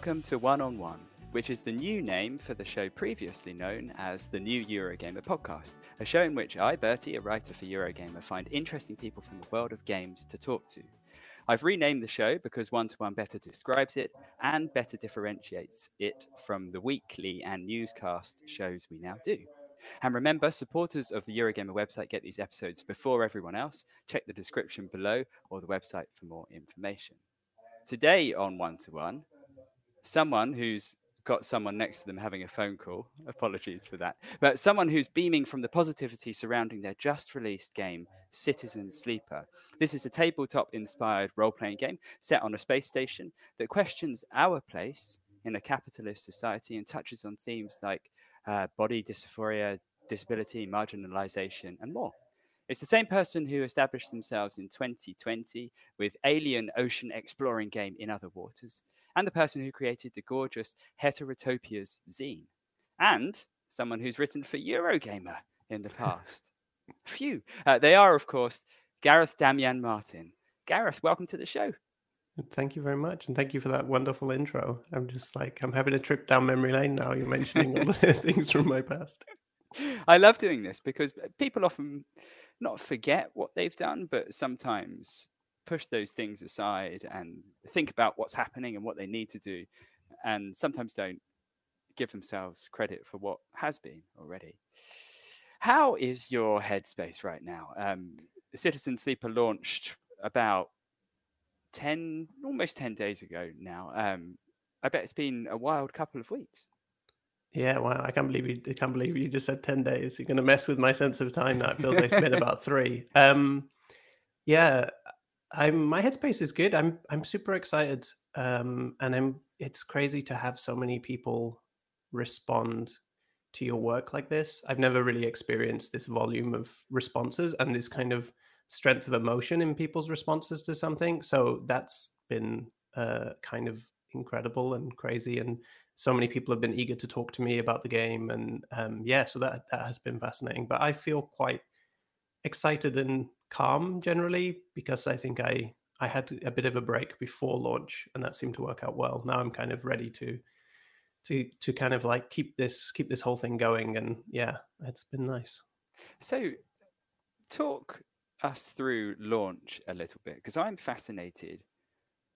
Welcome to One on One, which is the new name for the show previously known as the New Eurogamer podcast, a show in which I, Bertie, a writer for Eurogamer, find interesting people from the world of games to talk to. I've renamed the show because One to One better describes it and better differentiates it from the weekly and newscast shows we now do. And remember, supporters of the Eurogamer website get these episodes before everyone else. Check the description below or the website for more information. Today on One to One, someone who's got someone next to them having a phone call. Apologies for that. But someone who's beaming from the positivity surrounding their just released game, Citizen Sleeper. This is a tabletop inspired role playing game set on a space station that questions our place in a capitalist society and touches on themes like uh, body dysphoria, disability, marginalization, and more. It's the same person who established themselves in 2020 with alien ocean exploring game In Other Waters, and the person who created the gorgeous Heterotopias zine, and someone who's written for Eurogamer in the past. Phew. Uh, they are, of course, Gareth Damian Martin. Gareth, welcome to the show. Thank you very much, and thank you for that wonderful intro. I'm just like I'm having a trip down memory lane now. You're mentioning all the things from my past. I love doing this because people often not forget what they've done, but sometimes push those things aside and think about what's happening and what they need to do, and sometimes don't give themselves credit for what has been already. How is your headspace right now? Um, Citizen Sleeper launched about 10, almost 10 days ago now. Um, I bet it's been a wild couple of weeks. Yeah, wow! I can't believe you. I can't believe you just said ten days. You're going to mess with my sense of time. That feels like it's been about three. Um, yeah, I'm. My headspace is good. I'm. I'm super excited. Um, and I'm. It's crazy to have so many people respond to your work like this. I've never really experienced this volume of responses and this kind of strength of emotion in people's responses to something. So that's been uh, kind of incredible and crazy and so many people have been eager to talk to me about the game and um, yeah so that that has been fascinating but i feel quite excited and calm generally because i think i i had a bit of a break before launch and that seemed to work out well. Now i'm kind of ready to to to kind of like keep this keep this whole thing going and yeah it's been nice. So talk us through launch a little bit because i'm fascinated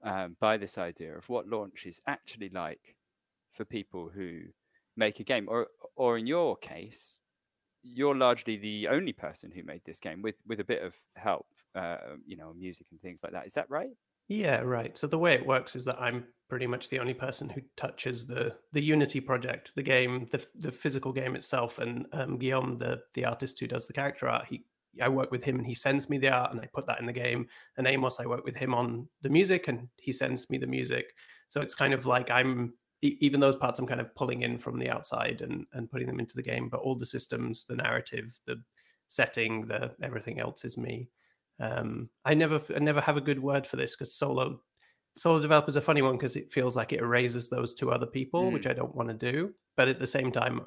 um, by this idea of what launch is actually like for people who make a game, or or in your case, you're largely the only person who made this game with with a bit of help, uh, you know, music and things like that. Is that right? Yeah, right. So the way it works is that I'm pretty much the only person who touches the the Unity project, the game, the the physical game itself, and um, Guillaume, the the artist who does the character art, he I work with him and he sends me the art and I put that in the game. And Amos, I work with him on the music and he sends me the music. So it's kind of like I'm even those parts I'm kind of pulling in from the outside and and putting them into the game. But all the systems, the narrative, the setting, the everything else is me. Um, I never I never have a good word for this because solo solo developer is a funny one because it feels like it erases those two other people, mm. which I don't want to do. But at the same time,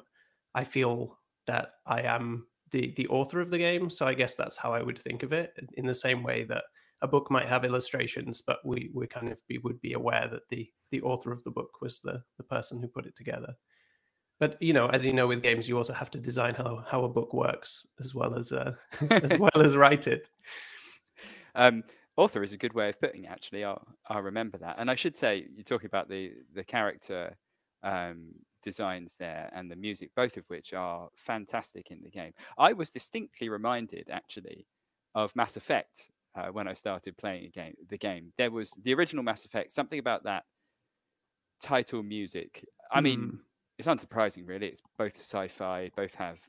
I feel that I am the the author of the game, so I guess that's how I would think of it. In the same way that a book might have illustrations, but we we kind of be, would be aware that the the author of the book was the the person who put it together. But you know, as you know, with games, you also have to design how how a book works as well as uh, as well as write it. Um, author is a good way of putting it. Actually, I'll I'll remember that. And I should say, you're talking about the the character um, designs there and the music, both of which are fantastic in the game. I was distinctly reminded, actually, of Mass Effect uh, when I started playing game, the game. There was the original Mass Effect, something about that title music. I mean, mm. it's unsurprising, really. It's both sci-fi, both have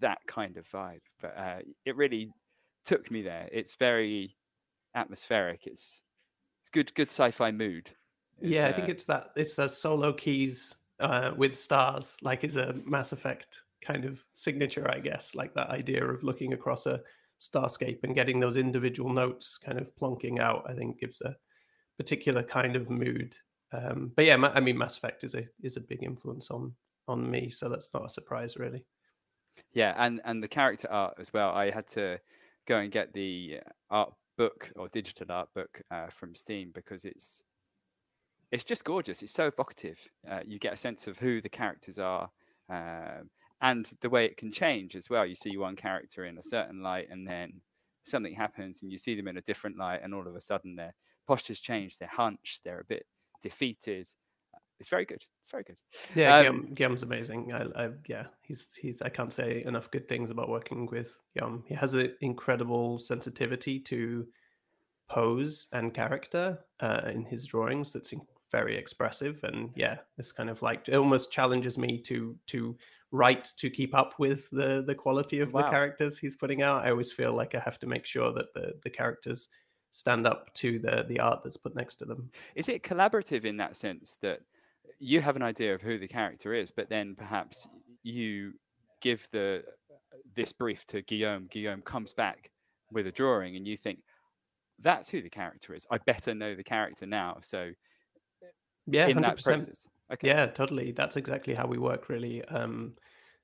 that kind of vibe, but uh, it really took me there. It's very atmospheric. It's it's good good sci-fi mood. It's, yeah, I think uh, it's that it's the solo keys uh, with stars, like is a Mass Effect kind of signature, I guess. Like that idea of looking across a starscape and getting those individual notes kind of plonking out. I think gives a particular kind of mood. Um, but yeah, I mean, Mass Effect is a is a big influence on on me, so that's not a surprise, really. Yeah, and and the character art as well. I had to go and get the art book or digital art book uh, from Steam because it's it's just gorgeous. It's so evocative. Uh, you get a sense of who the characters are um, and the way it can change as well. You see one character in a certain light, and then something happens, and you see them in a different light, and all of a sudden their postures change, they're hunched, they're a bit defeated. It's very good. It's very good. Yeah, um, Guillaume, Guillaume's amazing. I, I, yeah, he's he's. I can't say enough good things about working with Guillaume. He has an incredible sensitivity to pose and character uh, in his drawings. That's very expressive, and yeah, it's kind of like it almost challenges me to to write to keep up with the the quality of wow. the characters he's putting out. I always feel like I have to make sure that the the characters stand up to the the art that's put next to them. Is it collaborative in that sense that you have an idea of who the character is, but then perhaps you give the this brief to Guillaume. Guillaume comes back with a drawing, and you think that's who the character is. I better know the character now. So yeah, in 100%. that process. Okay. Yeah, totally. That's exactly how we work. Really, um,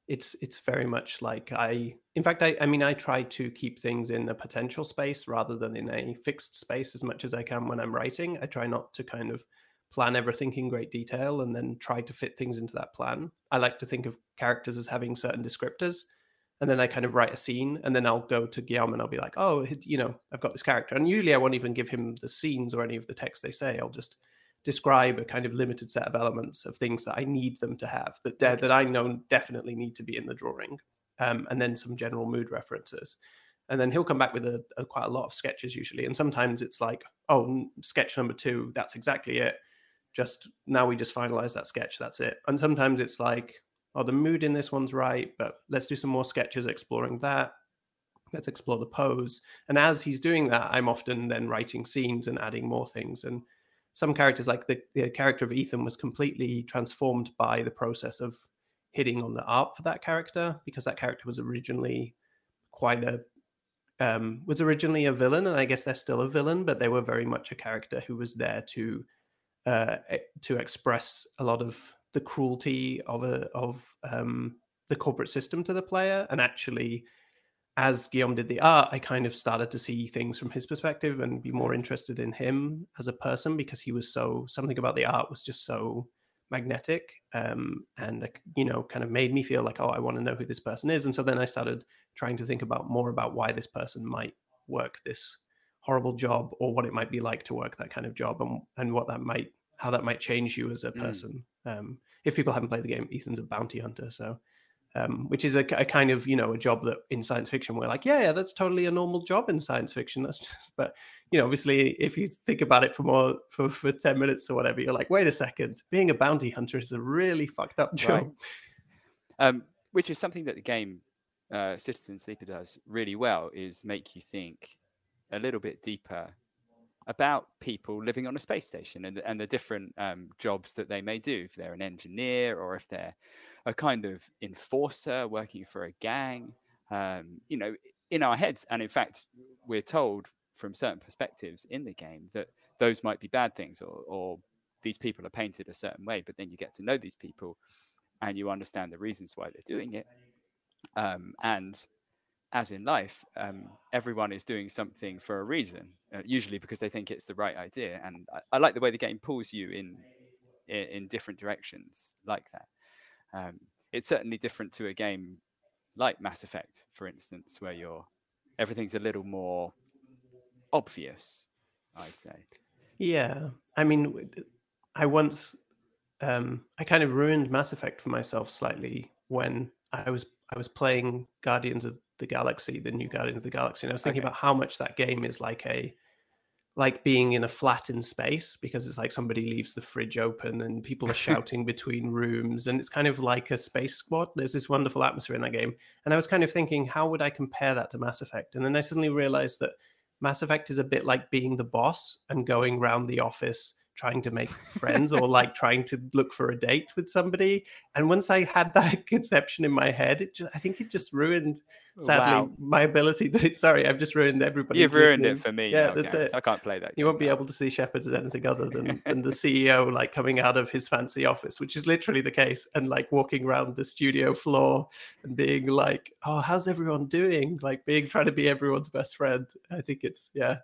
it's it's very much like I. In fact, I I mean, I try to keep things in a potential space rather than in a fixed space as much as I can when I'm writing. I try not to kind of plan everything in great detail and then try to fit things into that plan. I like to think of characters as having certain descriptors. And then I kind of write a scene and then I'll go to Guillaume and I'll be like, oh, you know, I've got this character. And usually I won't even give him the scenes or any of the text they say. I'll just describe a kind of limited set of elements of things that I need them to have that, that I know definitely need to be in the drawing. Um, and then some general mood references. And then he'll come back with a, a, quite a lot of sketches usually and sometimes it's like oh sketch number two that's exactly it. Just now we just finalize that sketch that's it. And sometimes it's like oh the mood in this one's right but let's do some more sketches exploring that. Let's explore the pose. And as he's doing that i'm often then writing scenes and adding more things and some characters like the, the character of ethan was completely transformed by the process of hitting on the art for that character because that character was originally quite a um, was originally a villain and i guess they're still a villain but they were very much a character who was there to uh, to express a lot of the cruelty of a of um, the corporate system to the player. And actually, as Guillaume did the art, I kind of started to see things from his perspective and be more interested in him as a person because he was so something about the art was just so magnetic um, and you know kind of made me feel like oh I want to know who this person is. And so then I started trying to think about more about why this person might work this horrible job or what it might be like to work that kind of job and and what that might how that might change you as a mm. person. Mm. Um, if people haven't played the game, Ethan's a bounty hunter, so um, which is a, a, kind of you know a job that in science fiction we're like, yeah, yeah, that's totally a normal job in science fiction. That's just, but you know, obviously, if you think about it for more for, for ten minutes or whatever, you're like, wait a second, being a bounty hunter is a really fucked up job. Right. Um, which is something that the game uh, Citizen Sleeper does really well is make you think a little bit deeper about people living on a space station and, and the different um, jobs that they may do. If they're an engineer or if they're a kind of enforcer working for a gang, um, you know, in our heads. And in fact, we're told from certain perspectives in the game that those might be bad things or, or these people are painted a certain way. But then you get to know these people and you understand the reasons why they're doing it. Um, and as in life, um, everyone is doing something for a reason, uh, usually because they think it's the right idea. And I, I, like the way the game pulls you in, in, in different directions like that. Um, it's certainly different to a game like Mass Effect, for instance, where you're everything's a little more obvious. I'd say. Yeah, I mean, I once um, I kind of ruined Mass Effect for myself slightly when I was I was playing Guardians of the Galaxy, the new Guardians of the Galaxy, and I was thinking okay. about how much that game is like a like being in a flat in space because it's like somebody leaves the fridge open and people are shouting between rooms and it's kind of like a space squad. There's this wonderful atmosphere in that game. And i was kind of thinking how would i compare that to mass effect? And then i suddenly realized that mass effect is a bit like being the boss and going around the office trying to make friends or like trying to look for a date with somebody. And once I had that conception in my head, it just, I think it just ruined, sadly, wow. my ability to. Sorry, I've just ruined everybody. You've ruined listening. it for me. Yeah, now, that's it. I can't play that. You won't be able to see Shepard as anything other than, than the CEO, like coming out of his fancy office, which is literally the case, and like walking around the studio floor and being like, "Oh, how's everyone doing?" Like being trying to be everyone's best friend. I think it's yeah.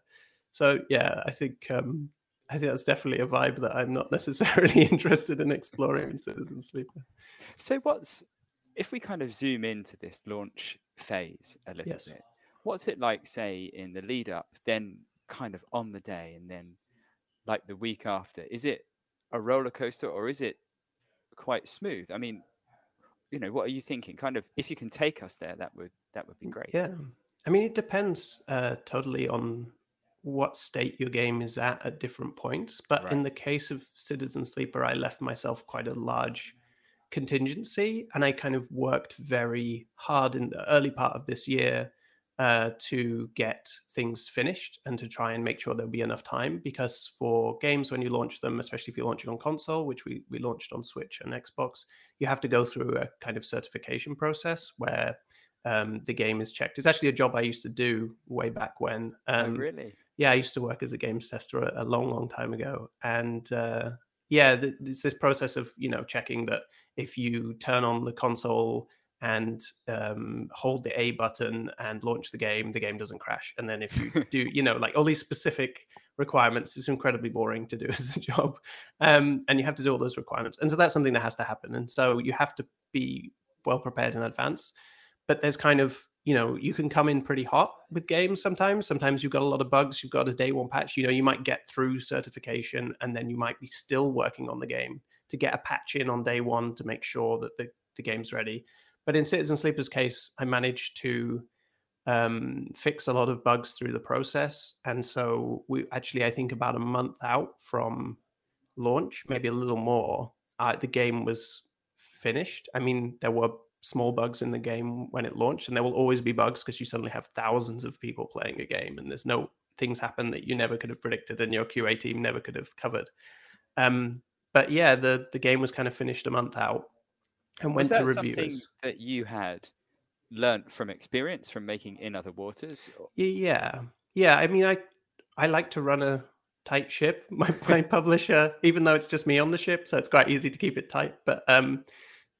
So yeah, I think um, I think that's definitely a vibe that I'm not necessarily interested in exploring in Citizen Sleeper. So, what's if we kind of zoom into this launch phase a little yes. bit? What's it like, say, in the lead up, then kind of on the day, and then like the week after? Is it a roller coaster or is it quite smooth? I mean, you know, what are you thinking? Kind of, if you can take us there, that would that would be great. Yeah, I mean, it depends uh, totally on what state your game is at at different points. But right. in the case of Citizen Sleeper, I left myself quite a large contingency and I kind of worked very hard in the early part of this year uh, to get things finished and to try and make sure there'll be enough time. Because for games, when you launch them, especially if you're launching on console, which we, we launched on Switch and Xbox, you have to go through a kind of certification process where um, the game is checked. It's actually a job I used to do way back when. Oh, um, oh, really? Yeah, I used to work as a games tester a, a long, long time ago, and uh, yeah, th- it's this process of you know checking that if you turn on the console and um, hold the A button and launch the game, the game doesn't crash. And then if you do, you know, like all these specific requirements, it's incredibly boring to do as a job, um, and you have to do all those requirements. And so that's something that has to happen. And so you have to be well prepared in advance. But there's kind of you know you can come in pretty hot with games sometimes. Sometimes you've got a lot of bugs you've got a day one patch you know you might get through certification and then you might be still working on the game to get a patch in on day one to make sure that the, the game's ready. But in citizen sleeper's case i managed to um, fix a lot of bugs through the process. And so we actually i think about a month out from launch maybe a little more uh, the game was finished. I mean there were small bugs in the game when it launched, and there will always be bugs because you suddenly have thousands of people playing a game, and there's no things happen that you never could have predicted and your QA team never could have covered. Um, but yeah, the the game was kind of finished a month out and went to reviewers. that you had learned from experience from making in other waters? Yeah, yeah. I mean, I I like to run a tight ship. My my publisher, even though it's just me on the ship, so it's quite easy to keep it tight. But um,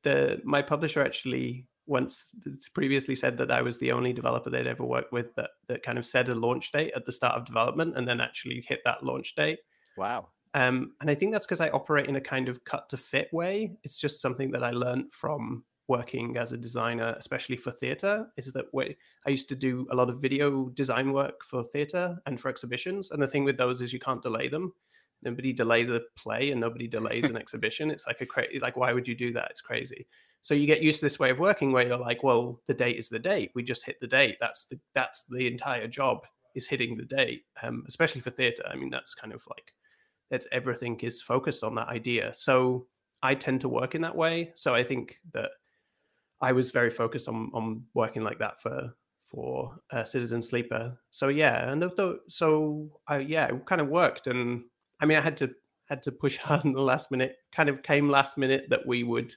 the my publisher actually once previously said that I was the only developer they'd ever worked with that that kind of set a launch date at the start of development and then actually hit that launch date. Wow. Um, and I think that's because I operate in a kind of cut to fit way. It's just something that I learned from working as a designer, especially for theater. Is that way I used to do a lot of video design work for theater and for exhibitions. And the thing with those is you can't delay them nobody delays a play and nobody delays an exhibition. It's like a crazy like why would you do that? It's crazy. So you get used to this way of working where you're like well the date is the date. We just hit the date. That's the that's the entire job is hitting the date um, especially for theater i mean that's kind of like that's everything is focused on that idea. So i tend to work in that way. So i think that i was very focused on on working like that for for uh, citizen sleeper. So yeah and so i yeah it kind of worked and I mean, I had to had to push hard in the last minute. Kind of came last minute that we would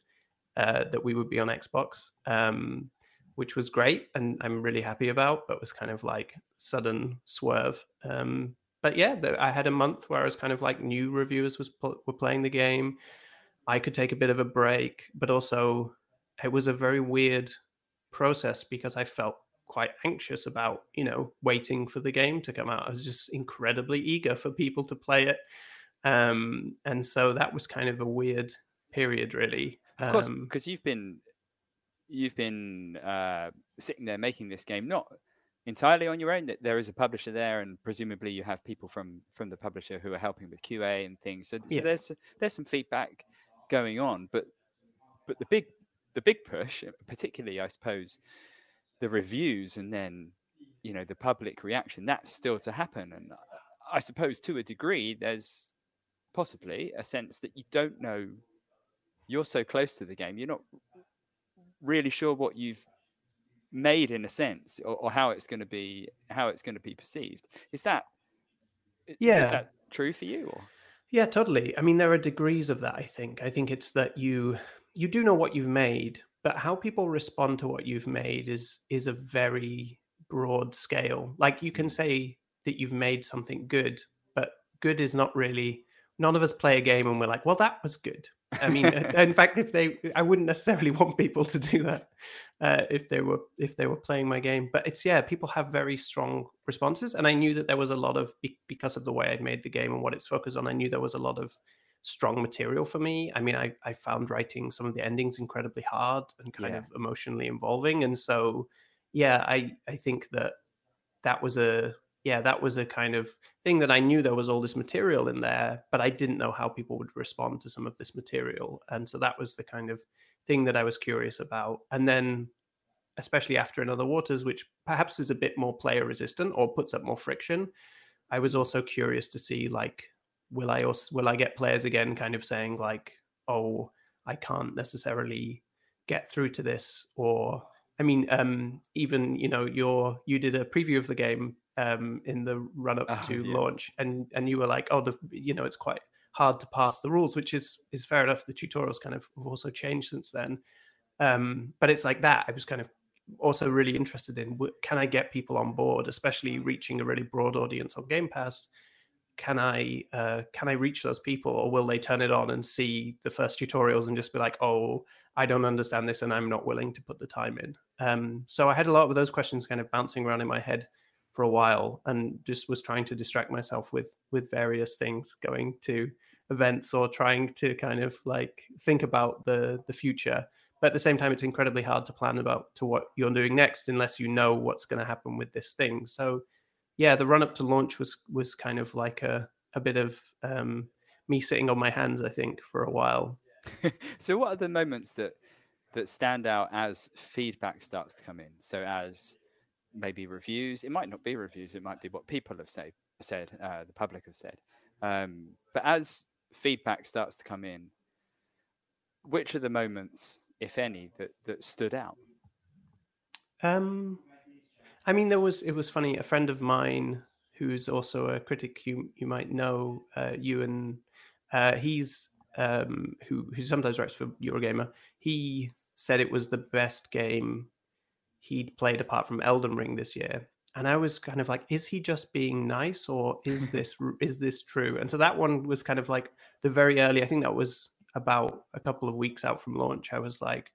uh, that we would be on Xbox, um, which was great, and I'm really happy about. But was kind of like sudden swerve. Um, but yeah, the, I had a month where I was kind of like new reviewers was were playing the game. I could take a bit of a break, but also it was a very weird process because I felt quite anxious about, you know, waiting for the game to come out. I was just incredibly eager for people to play it. Um, and so that was kind of a weird period, really. Of course, because um, you've been you've been uh, sitting there making this game not entirely on your own. That there is a publisher there, and presumably you have people from from the publisher who are helping with QA and things. So, yeah. so there's there's some feedback going on, but but the big the big push, particularly I suppose, the reviews and then you know the public reaction that's still to happen and uh, I suppose to a degree, there's possibly a sense that you don't know. You're so close to the game, you're not really sure what you've made in a sense, or, or how it's going to be, how it's going to be perceived. Is that, yeah, is that true for you? Or? Yeah, totally. I mean, there are degrees of that. I think. I think it's that you you do know what you've made, but how people respond to what you've made is is a very broad scale. Like you can say that you've made something good, but good is not really. None of us play a game and we're like, well, that was good. I mean, in fact, if they, I wouldn't necessarily want people to do that uh, if they were if they were playing my game. But it's yeah, people have very strong responses, and I knew that there was a lot of because of the way I'd made the game and what it's focused on. I knew there was a lot of strong material for me. I mean, I I found writing some of the endings incredibly hard and kind yeah. of emotionally involving, and so yeah, I I think that that was a yeah, that was a kind of thing that I knew there was all this material in there, but I didn't know how people would respond to some of this material. And so that was the kind of thing that I was curious about. And then, especially after In Other Waters, which perhaps is a bit more player resistant or puts up more friction, I was also curious to see like, will I also will I get players again kind of saying like, oh, I can't necessarily get through to this or I mean, um, even you know, your you did a preview of the game um, in the run up oh, to yeah. launch, and and you were like, oh, the you know, it's quite hard to pass the rules, which is is fair enough. The tutorials kind of have also changed since then, um, but it's like that. I was kind of also really interested in can I get people on board, especially reaching a really broad audience on Game Pass. Can I uh, can I reach those people, or will they turn it on and see the first tutorials and just be like, oh, I don't understand this, and I'm not willing to put the time in. Um, so I had a lot of those questions kind of bouncing around in my head for a while and just was trying to distract myself with with various things going to events or trying to kind of like think about the the future but at the same time it's incredibly hard to plan about to what you're doing next unless you know what's going to happen with this thing so yeah the run up to launch was was kind of like a a bit of um me sitting on my hands i think for a while so what are the moments that that stand out as feedback starts to come in so as maybe reviews. It might not be reviews. It might be what people have say, said, uh, the public have said. Um, but as feedback starts to come in, which are the moments, if any, that that stood out? Um, I mean, there was. It was funny. A friend of mine who's also a critic, you you might know, uh, Ewan. Uh, he's um, who who sometimes writes for Eurogamer. He said it was the best game he'd played apart from Elden Ring this year. And I was kind of like, is he just being nice or is this is this true? And so that one was kind of like the very early, I think that was about a couple of weeks out from launch. I was like,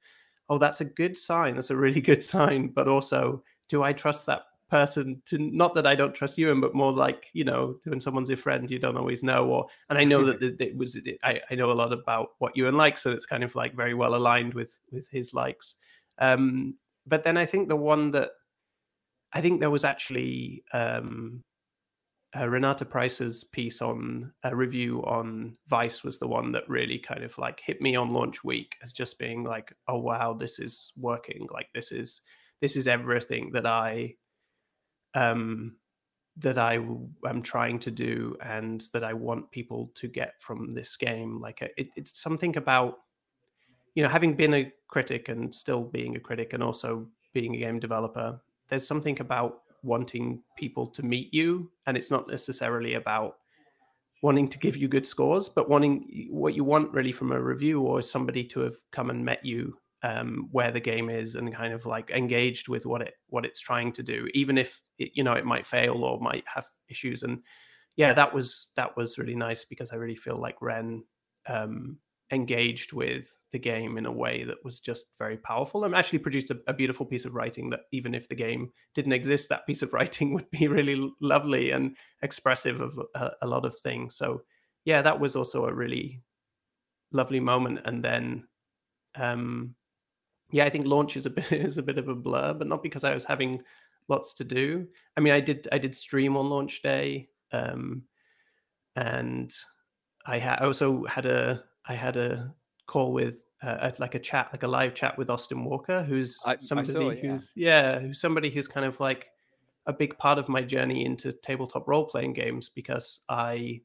oh, that's a good sign. That's a really good sign. But also, do I trust that person to not that I don't trust you, but more like, you know, when someone's your friend, you don't always know. Or and I know that it, it was it, I, I know a lot about what Ewan likes, so it's kind of like very well aligned with with his likes. Um, but then I think the one that I think there was actually um, uh, Renata Price's piece on a review on Vice was the one that really kind of like hit me on launch week as just being like, oh wow, this is working. Like this is this is everything that I um that I am trying to do and that I want people to get from this game. Like it, it's something about you know, having been a critic and still being a critic and also being a game developer, there's something about wanting people to meet you. And it's not necessarily about wanting to give you good scores, but wanting what you want really from a review or somebody to have come and met you um, where the game is and kind of like engaged with what it what it's trying to do, even if it, you know it might fail or might have issues. And yeah, that was that was really nice because I really feel like Ren um, engaged with the game in a way that was just very powerful and actually produced a, a, beautiful piece of writing that even if the game didn't exist that piece of writing would be really lovely and expressive of a, a lot of things so yeah that was also a really lovely moment and then um yeah i think launch is a bit is a bit of a blur but not because i was having lots to do i mean i did i did stream on launch day um and i ha- also had a I had a call with uh, like a chat, like a live chat with Austin Walker, who's I, somebody I saw, who's yeah. yeah, who's somebody who's kind of like a big part of my journey into tabletop role playing games because I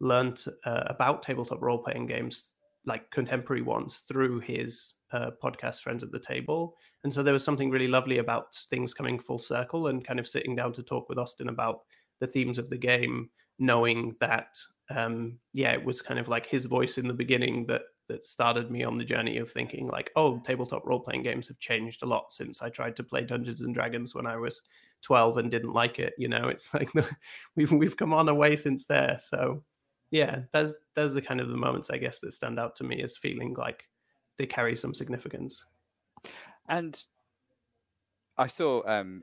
learned uh, about tabletop role playing games like contemporary ones through his uh, podcast friends at the table. And so there was something really lovely about things coming full circle and kind of sitting down to talk with austin about the themes of the game knowing that um, yeah it was kind of like his voice in the beginning that that started me on the journey of thinking like oh tabletop role playing games have changed a lot since i tried to play dungeons and dragons when i was 12 and didn't like it you know? It's like we've we've come on a way since there. So yeah, those those are kind of the moments I guess that stand out to me as feeling like they carry some significance. And I saw um,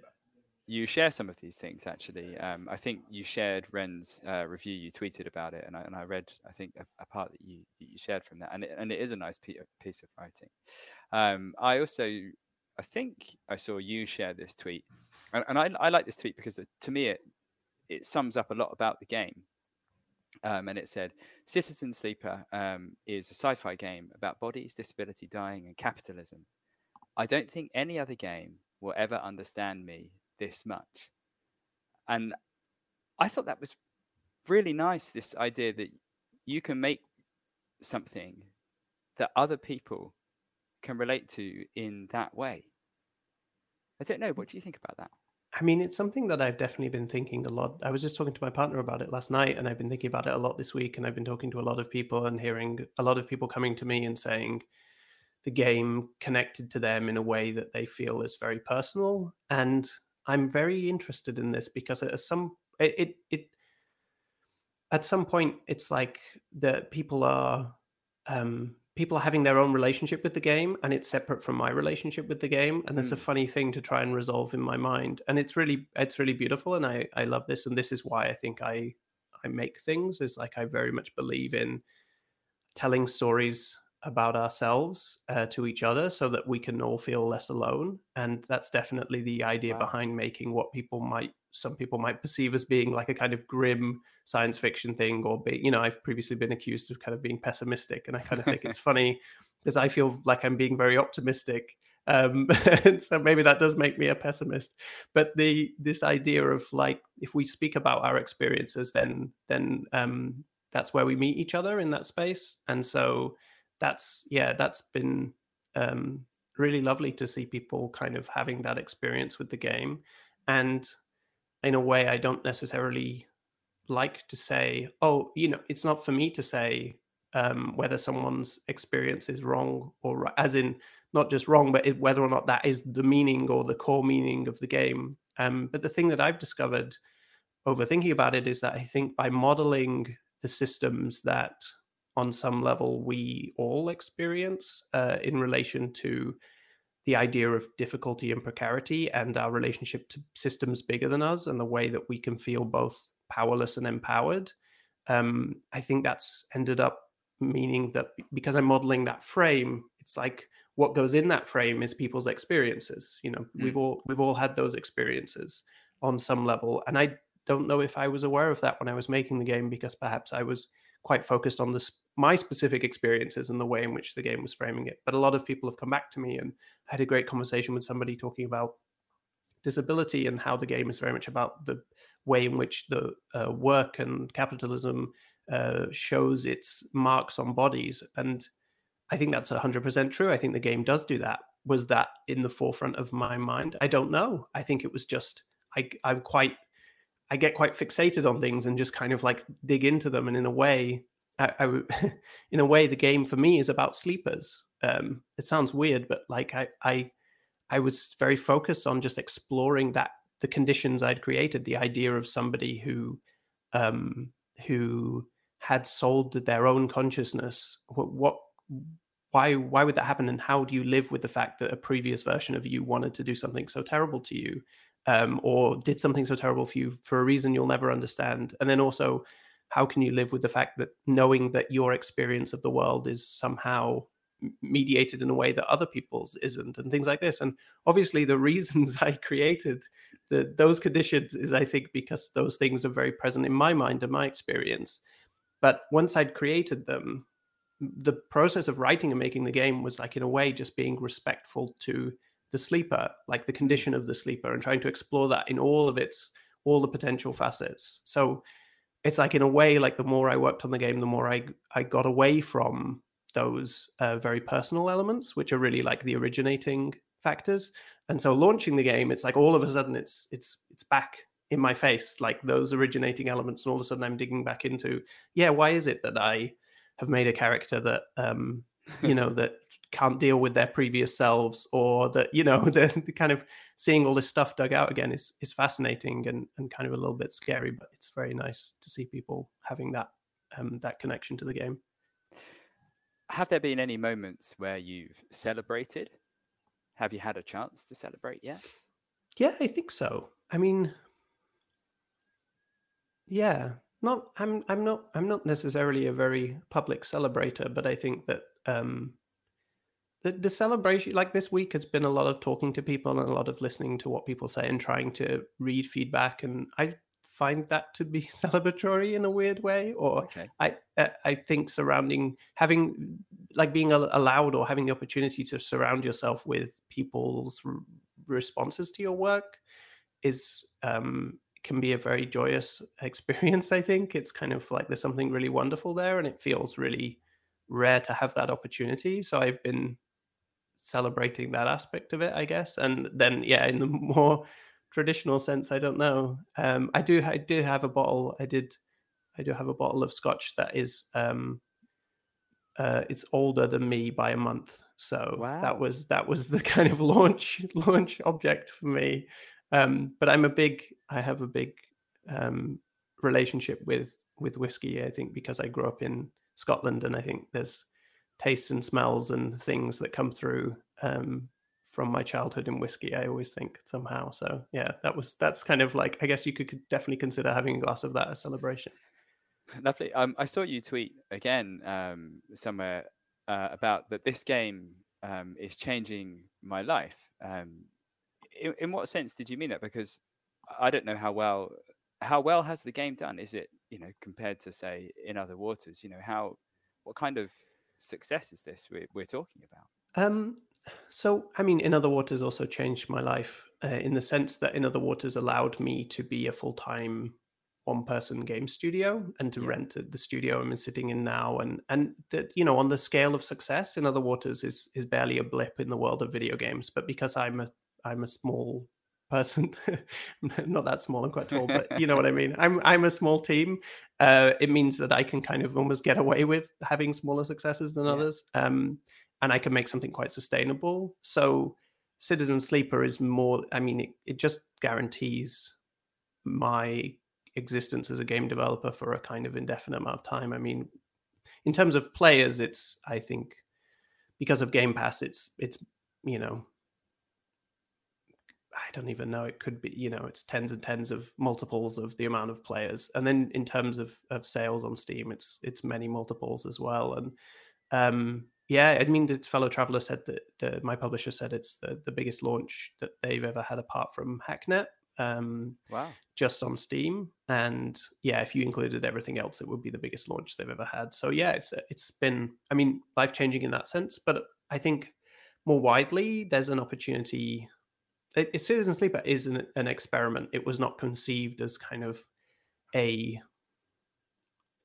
you share some of these things actually. Um, I think you shared Ren's uh, review. You tweeted about it, and I, and I read I think a, a part that you that you shared from that, and it, and it is a nice piece of writing. Um, I also I think I saw you share this tweet, and, and I, I like this tweet because to me it it sums up a lot about the game um, and it said, Citizen Sleeper um, is a sci fi game about bodies, disability, dying, and capitalism. I don't think any other game will ever understand me this much. And I thought that was really nice this idea that you can make something that other people can relate to in that way. I don't know. What do you think about that? I mean, it's something that I've definitely been thinking a lot. I was just talking to my partner about it last night, and I've been thinking about it a lot this week. And I've been talking to a lot of people and hearing a lot of people coming to me and saying the game connected to them in a way that they feel is very personal. And I'm very interested in this because at some it it, it at some point it's like that people are um people are having their own relationship with the game and it's separate from my relationship with the game and that's mm. a funny thing to try and resolve in my mind and it's really it's really beautiful and i i love this and this is why i think i i make things is like i very much believe in telling stories about ourselves uh, to each other so that we can all feel less alone and that's definitely the idea wow. behind making what people might some people might perceive as being like a kind of grim science fiction thing or be you know i've previously been accused of kind of being pessimistic and i kind of think it's funny because i feel like i'm being very optimistic um so maybe that does make me a pessimist but the this idea of like if we speak about our experiences then then um that's where we meet each other in that space and so that's yeah that's been um really lovely to see people kind of having that experience with the game and in a way I don't necessarily like to say, oh, you know, it's not for me to say um, whether someone's experience is wrong or right, as in not just wrong, but it, whether or not that is the meaning or the core meaning of the game. Um, but the thing that I've discovered over thinking about it is that I think by modeling the systems that on some level we all experience uh, in relation to the idea of difficulty and precarity and our relationship to systems bigger than us and the way that we can feel both powerless and empowered. Um, I think that's ended up meaning that because I'm modeling that frame, it's like what goes in that frame is people's experiences. You know, mm. we've all we've all had those experiences on some level, and I don't know if I was aware of that when I was making the game because perhaps I was quite focused on this my specific experiences and the way in which the game was framing it. But a lot of people have come back to me and had a great conversation with somebody talking about disability and how the game is very much about the way in which the uh, work and capitalism uh, shows its marks on bodies. And I think that's 100% true. I think the game does do that. Was that in the forefront of my mind? I don't know. I think it was just, I, I'm quite, I get quite fixated on things and just kind of like dig into them. And in a way, I, I, in a way, the game for me is about sleepers. Um, it sounds weird, but like I, I, I was very focused on just exploring that the conditions I'd created. The idea of somebody who, um, who had sold their own consciousness. What, what, why, why would that happen? And how do you live with the fact that a previous version of you wanted to do something so terrible to you, um, or did something so terrible for you for a reason you'll never understand? And then also how can you live with the fact that knowing that your experience of the world is somehow mediated in a way that other people's isn't and things like this and obviously the reasons i created the, those conditions is i think because those things are very present in my mind and my experience but once i'd created them the process of writing and making the game was like in a way just being respectful to the sleeper, like the condition of the sleeper, and trying to explore that in all of its all the potential facets. So it's like in a way, like the more I worked on the game, the more I I got away from those uh, very personal elements, which are really like the originating factors. And so launching the game, it's like all of a sudden it's it's it's back in my face, like those originating elements, and all of a sudden I'm digging back into, yeah, why is it that I have made a character that um you know that can't deal with their previous selves or that you know the, the, kind of seeing all this stuff dug out again is is fascinating and and kind of a little bit scary but it's very nice to see people having that um that connection to the game. Have there been any moments where you've celebrated? Have you had a chance to celebrate yet? Yeah i think so. I mean yeah not i'm i'm not i'm not necessarily a very public celebrator but i think that um the, the celebration like this week has been a lot of talking to people and a lot of listening to what people say and trying to read feedback and i find that to be celebratory in a weird way or okay. i i think surrounding having like being allowed or having the opportunity to surround yourself with people's responses to your work is um can be a very joyous experience i think it's kind of like there's something really wonderful there and it feels really rare to have that opportunity so i've been celebrating that aspect of it, I guess. And then, yeah, in the more traditional sense, I don't know. Um, I do, I did have a bottle. I did, I do have a bottle of scotch that is, um, uh, it's older than me by a month. So wow. that was that was the kind of launch launch object for me. Um, but I'm a big, I have a big um, relationship with with whiskey. I think because I grew up in Scotland, and I think there's tastes and smells and things that come through um, from my childhood in whiskey. I always think somehow. So yeah, that was that's kind of like I guess you could definitely consider having a glass of that a celebration. Lovely. Um, I saw you tweet again um, somewhere uh, about that this game um, is changing my life. Um, in, in what sense did you mean that? Because I don't know how well how well has the game done. Is it you know compared to say in other waters? You know how what kind of success is this we're, we're talking about? Um, so, I mean, In Other Waters also changed my life uh, in the sense that In Other Waters allowed me to be a full time one person game studio and to yeah. rent the studio I'm sitting in now. And, and that, you know, on the scale of success, In Other Waters is, is barely a blip in the world of video games. But because I'm a, I'm a small person not that small and quite tall but you know what i mean. I'm i'm a small team uh, it means that i can kind of almost get away with having smaller successes than yeah. others um, and i can make something quite sustainable. So citizen sleeper is more i mean it, it just guarantees my existence as a game developer for a kind of indefinite amount of time. I mean in terms of players it's i think because of game pass it's it's you know I don't even know. It could be, you know, it's tens and tens of multiples of the amount of players. And then in terms of of sales on Steam, it's it's many multiples as well. And um, yeah, I mean, the Fellow Traveller said that the, my publisher said it's the the biggest launch that they've ever had apart from Hacknet. Um, wow! Just on Steam, and yeah, if you included everything else, it would be the biggest launch they've ever had. So yeah, it's it's been, I mean, life changing in that sense. But I think more widely, there's an opportunity it, Citizen Sleeper is an, an experiment. It was not conceived as kind of a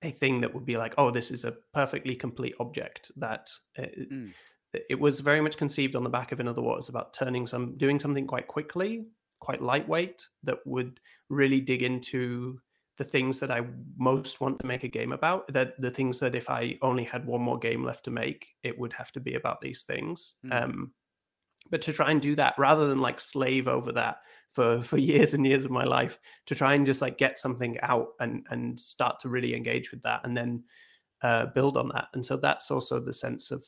a thing that would be like, oh, this is a perfectly complete object. That uh, mm. it was very much conceived on the back of In Other Waters about turning some, doing something quite quickly, quite lightweight that would really dig into the things that I most want to make a game about. That the things that if I only had one more game left to make, it would have to be about these things. Mm. Um, but to try and do that rather than like slave over that for for years and years of my life to try and just like get something out and and start to really engage with that and then uh, build on that and so that's also the sense of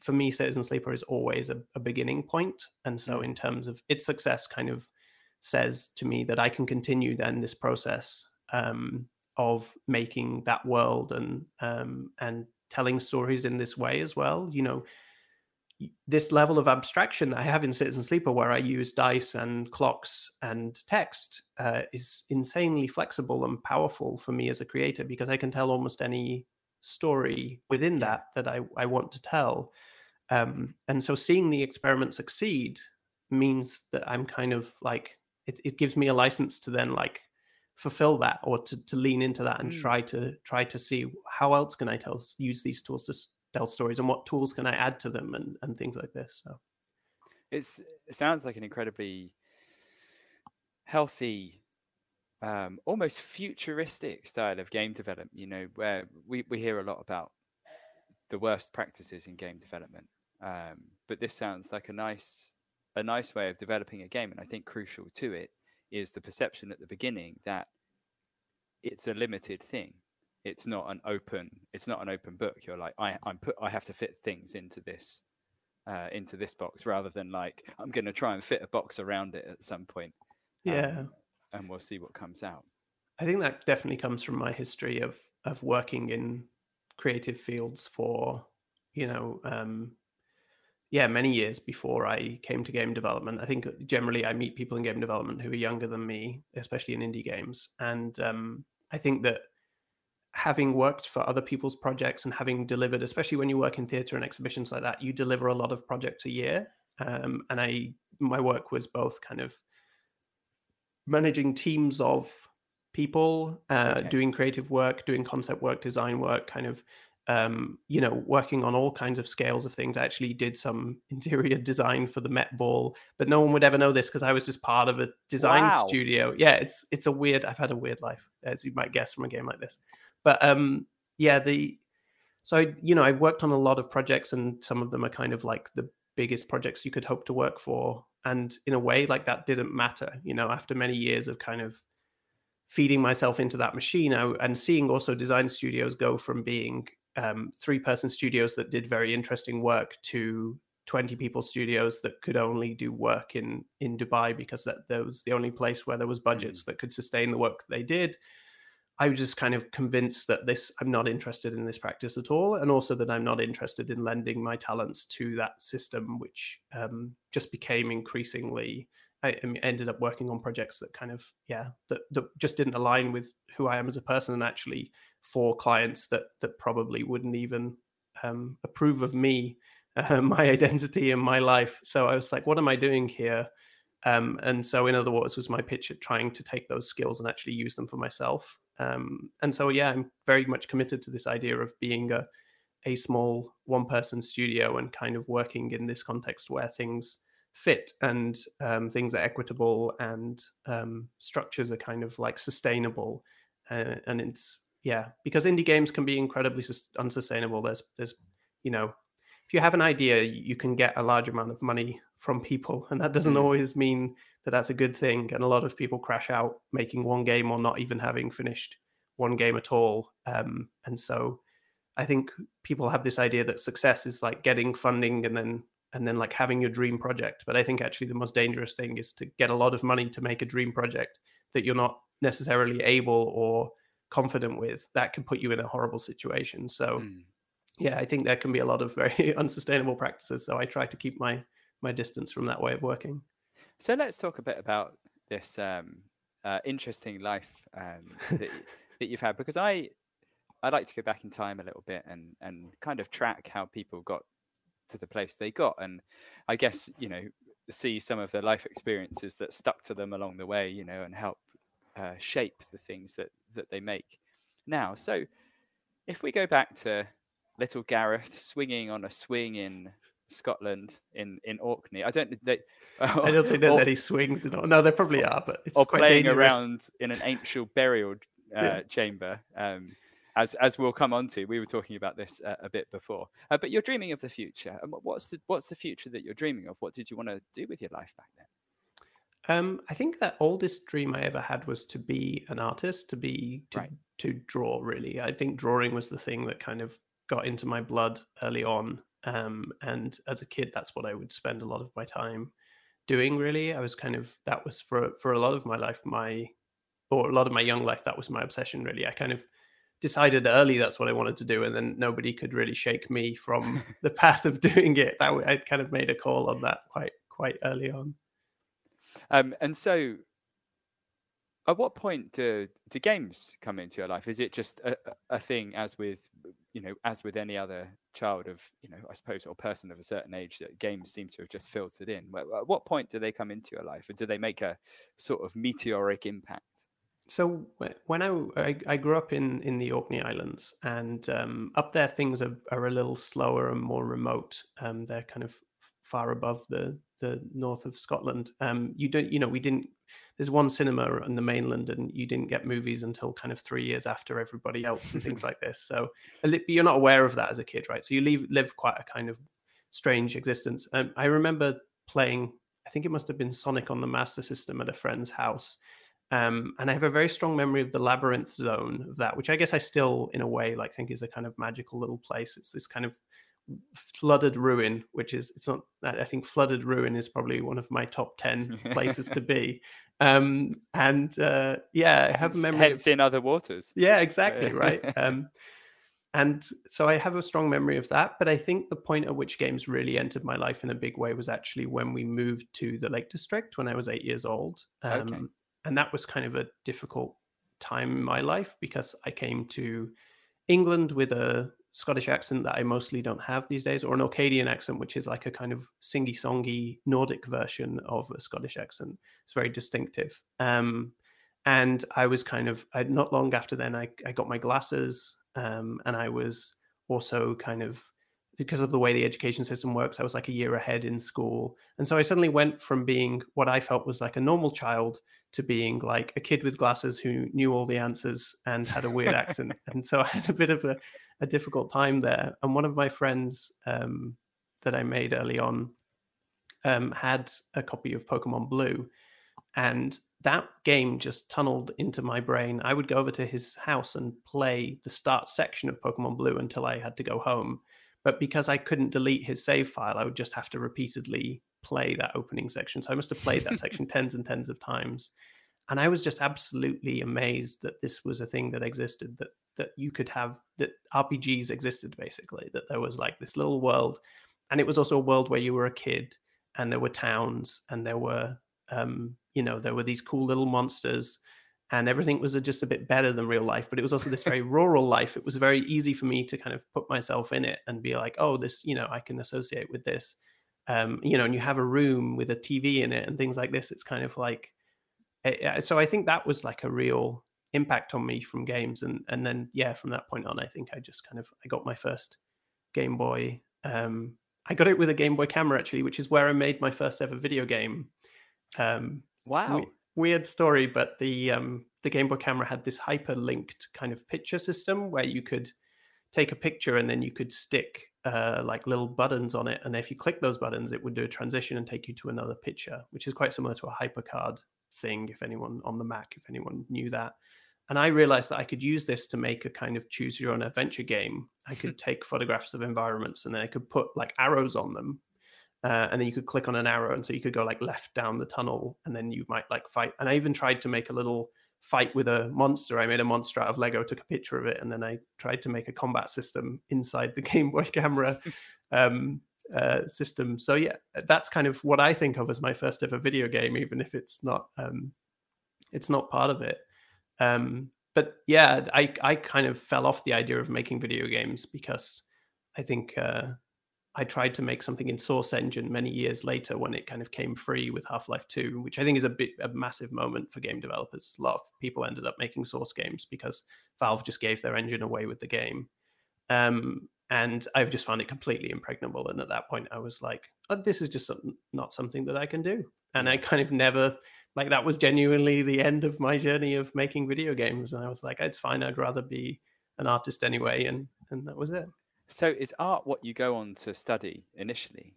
for me citizen sleeper is always a, a beginning point and so mm. in terms of its success kind of says to me that i can continue then this process um, of making that world and um, and telling stories in this way as well you know this level of abstraction that I have in Citizen Sleeper, where I use dice and clocks and text, uh, is insanely flexible and powerful for me as a creator because I can tell almost any story within that that I, I want to tell. Um, and so seeing the experiment succeed means that I'm kind of like it, it gives me a license to then like fulfill that or to, to lean into that and mm. try to try to see how else can I tell use these tools to tell stories and what tools can I add to them and, and things like this. So it's it sounds like an incredibly healthy um, almost futuristic style of game development you know where we, we hear a lot about the worst practices in game development um, but this sounds like a nice a nice way of developing a game and i think crucial to it is the perception at the beginning that it's a limited thing it's not an open it's not an open book. You're like i i'm put i have to fit things into this uh, into this box rather than like i'm going to try and fit a box around it at some point yeah. um, and we'll see what comes out. I think that definitely comes from my history of of working in creative fields for you know um yeah many years before i came to game development. I think generally i meet people in game development who are younger than me especially in indie games. And um i think that having worked for other people's projects and having delivered, especially when you work in theatre and exhibitions like that, you deliver a lot of projects a year. Um, and I, my work was both kind of managing teams of people, uh, okay. doing creative work, doing concept work, design work, kind of, um, you know, working on all kinds of scales of things. I actually did some interior design for the Met Ball, but no one would ever know this because I was just part of a design wow. studio. Yeah, it's it's a weird. I've had a weird life, as you might guess from a game like this. But um, yeah, the so you know I've worked on a lot of projects, and some of them are kind of like the biggest projects you could hope to work for. And in a way, like that didn't matter. You know, after many years of kind of feeding myself into that machine and seeing also design studios go from being um, three person studios that did very interesting work to 20 people studios that could only do work in in Dubai because that, that was the only place where there was budgets mm. that could sustain the work they did I was just kind of convinced that this I'm not interested in this practice at all, and also that I'm not interested in lending my talents to that system, which um, just became increasingly. I, ended up working on projects that kind of yeah that, that just didn't align with who I am as a person, and actually for clients that that probably wouldn't even um, approve of me, uh, my identity, and my life. So I was like, what am I doing here? Um, and so, In Other Waters, was my pitch at trying to take those skills and actually use them for myself. Um, and so, yeah, I'm very much committed to this idea of being a, a small one person studio and kind of working in this context where things fit and um, things are equitable and um, structures are kind of like sustainable. Uh, and it's, yeah, because indie games can be incredibly unsustainable. There's, there's, you know, if you have an idea, you can get a large amount of money from people, and that doesn't mm. always mean that that's a good thing. And a lot of people crash out making one game or not even having finished one game at all. Um, and so, I think people have this idea that success is like getting funding and then and then like having your dream project. But I think actually the most dangerous thing is to get a lot of money to make a dream project that you're not necessarily able or confident with. That can put you in a horrible situation. So. Mm yeah, I think there can be a lot of very unsustainable practices. So I try to keep my my distance from that way of working. So let's talk a bit about this um, uh, interesting life um, that, that you've had, because I I like to go back in time a little bit and and kind of track how people got to the place they got, and I guess you know see some of the life experiences that stuck to them along the way, you know, and help uh, shape the things that that they make now. So if we go back to little Gareth swinging on a swing in Scotland in in Orkney. I don't. They, I don't think there's or, any swings. In, no, there probably are, but it's or playing dangerous. around in an ancient burial uh, yeah. chamber. Um, as as we'll come on to, we were talking about this uh, a bit before. Uh, but you're dreaming of the future. And what's the what's the future that you're dreaming of? What did you want to do with your life back then? Um, I think that oldest dream I ever had was to be an artist, to be to, right. to draw. Really, I think drawing was the thing that kind of got into my blood early on. Um, and as a kid, that's what I would spend a lot of my time doing. Really, I was kind of that was for for a lot of my life, my or a lot of my young life, that was my obsession. Really, I kind of decided early that's what I wanted to do, and then nobody could really shake me from the path of doing it. That I kind of made a call on that quite quite early on. Um, and so, at what point do do games come into your life? Is it just a, a thing as with you know, as with any other child of, you know, I suppose, or person of a certain age, that games seem to have just filtered in. At what point do they come into your life, and do they make a sort of meteoric impact? So when I, I, I grew up in in the Orkney Islands, and um, up there things are, are a little slower and more remote. Um, they're kind of far above the the north of Scotland. Um, you don't, you know, we didn't. There's one cinema on the mainland, and you didn't get movies until kind of three years after everybody else, and things like this. So, but you're not aware of that as a kid, right? So you live live quite a kind of strange existence. Um, I remember playing. I think it must have been Sonic on the Master System at a friend's house, um, and I have a very strong memory of the labyrinth zone of that, which I guess I still, in a way, like think is a kind of magical little place. It's this kind of flooded ruin, which is it's not. I think flooded ruin is probably one of my top ten places to be. Um, and uh, yeah, I have a memory. Hence, of, in other waters. Yeah, exactly right. Um, and so I have a strong memory of that. But I think the point at which games really entered my life in a big way was actually when we moved to the Lake District when I was eight years old. Um, okay and that was kind of a difficult time in my life because I came to England with a Scottish accent that I mostly don't have these days, or an Orcadian accent, which is like a kind of singy songy Nordic version of a Scottish accent. It's very distinctive. Um, and I was kind of I, not long after then I, I got my glasses, um, and I was also kind of because of the way the education system works, I was like a year ahead in school. And so I suddenly went from being what I felt was like a normal child to being like a kid with glasses who knew all the answers and had a weird accent. And so I had a bit of a, a difficult time there. And one of my friends um, that I made early on um, had a copy of Pokemon Blue. And that game just tunneled into my brain. I would go over to his house and play the start section of Pokemon Blue until I had to go home but because I couldn't delete his save file, I would just have to repeatedly play that opening section. So I must have played that section tens and tens of times. And I was just absolutely amazed that this was a thing that existed, that that you could have that RPGs existed basically, that there was like this little world. And it was also a world where you were a kid and there were towns and there were um, you know, there were these cool little monsters and everything was just a bit better than real life. But it was also this very rural life. It was very easy for me to kind of put myself in it and be like oh this you know i can associate with this. Um, you know and you have a room with a tv in it and things like this. It's kind of like so i think that was like a real impact on me from games and and then yeah from that point on i think i just kind of i got my first game boy um, i got it with a game boy camera actually which is where i made my first ever video game um, wow. we, weird story, but the um, the Game Boy camera had this hyperlinked kind of picture system where you could take a picture and then you could stick uh, like little buttons on it, and if you click those buttons, it would do a transition and take you to another picture, which is quite similar to a hypercard thing. If anyone on the Mac, if anyone knew that. And I realized that I could use this to make a kind of choose your own adventure game. I could take photographs of environments and then I could put like arrows on them uh, and then you could click on an arrow and so you could go like left down the tunnel and then you might like fight and i even tried to make a little fight with a monster i made a monster out of lego took a picture of it and then i tried to make a combat system inside the game boy camera um, uh, system so yeah that's kind of what i think of as my first ever video game even if it's not um, it's not part of it um, but yeah i i kind of fell off the idea of making video games because i think uh, I tried to make something in Source Engine many years later when it kind of came free with Half Life 2, which I think is a bit a massive moment for game developers. A lot of people ended up making Source games because Valve just gave their engine away with the game. Um, and I've just found it completely impregnable. And at that point, I was like, oh, this is just something, not something that I can do. And I kind of never, like, that was genuinely the end of my journey of making video games. And I was like, it's fine. I'd rather be an artist anyway. And, and that was it. So is art what you go on to study initially?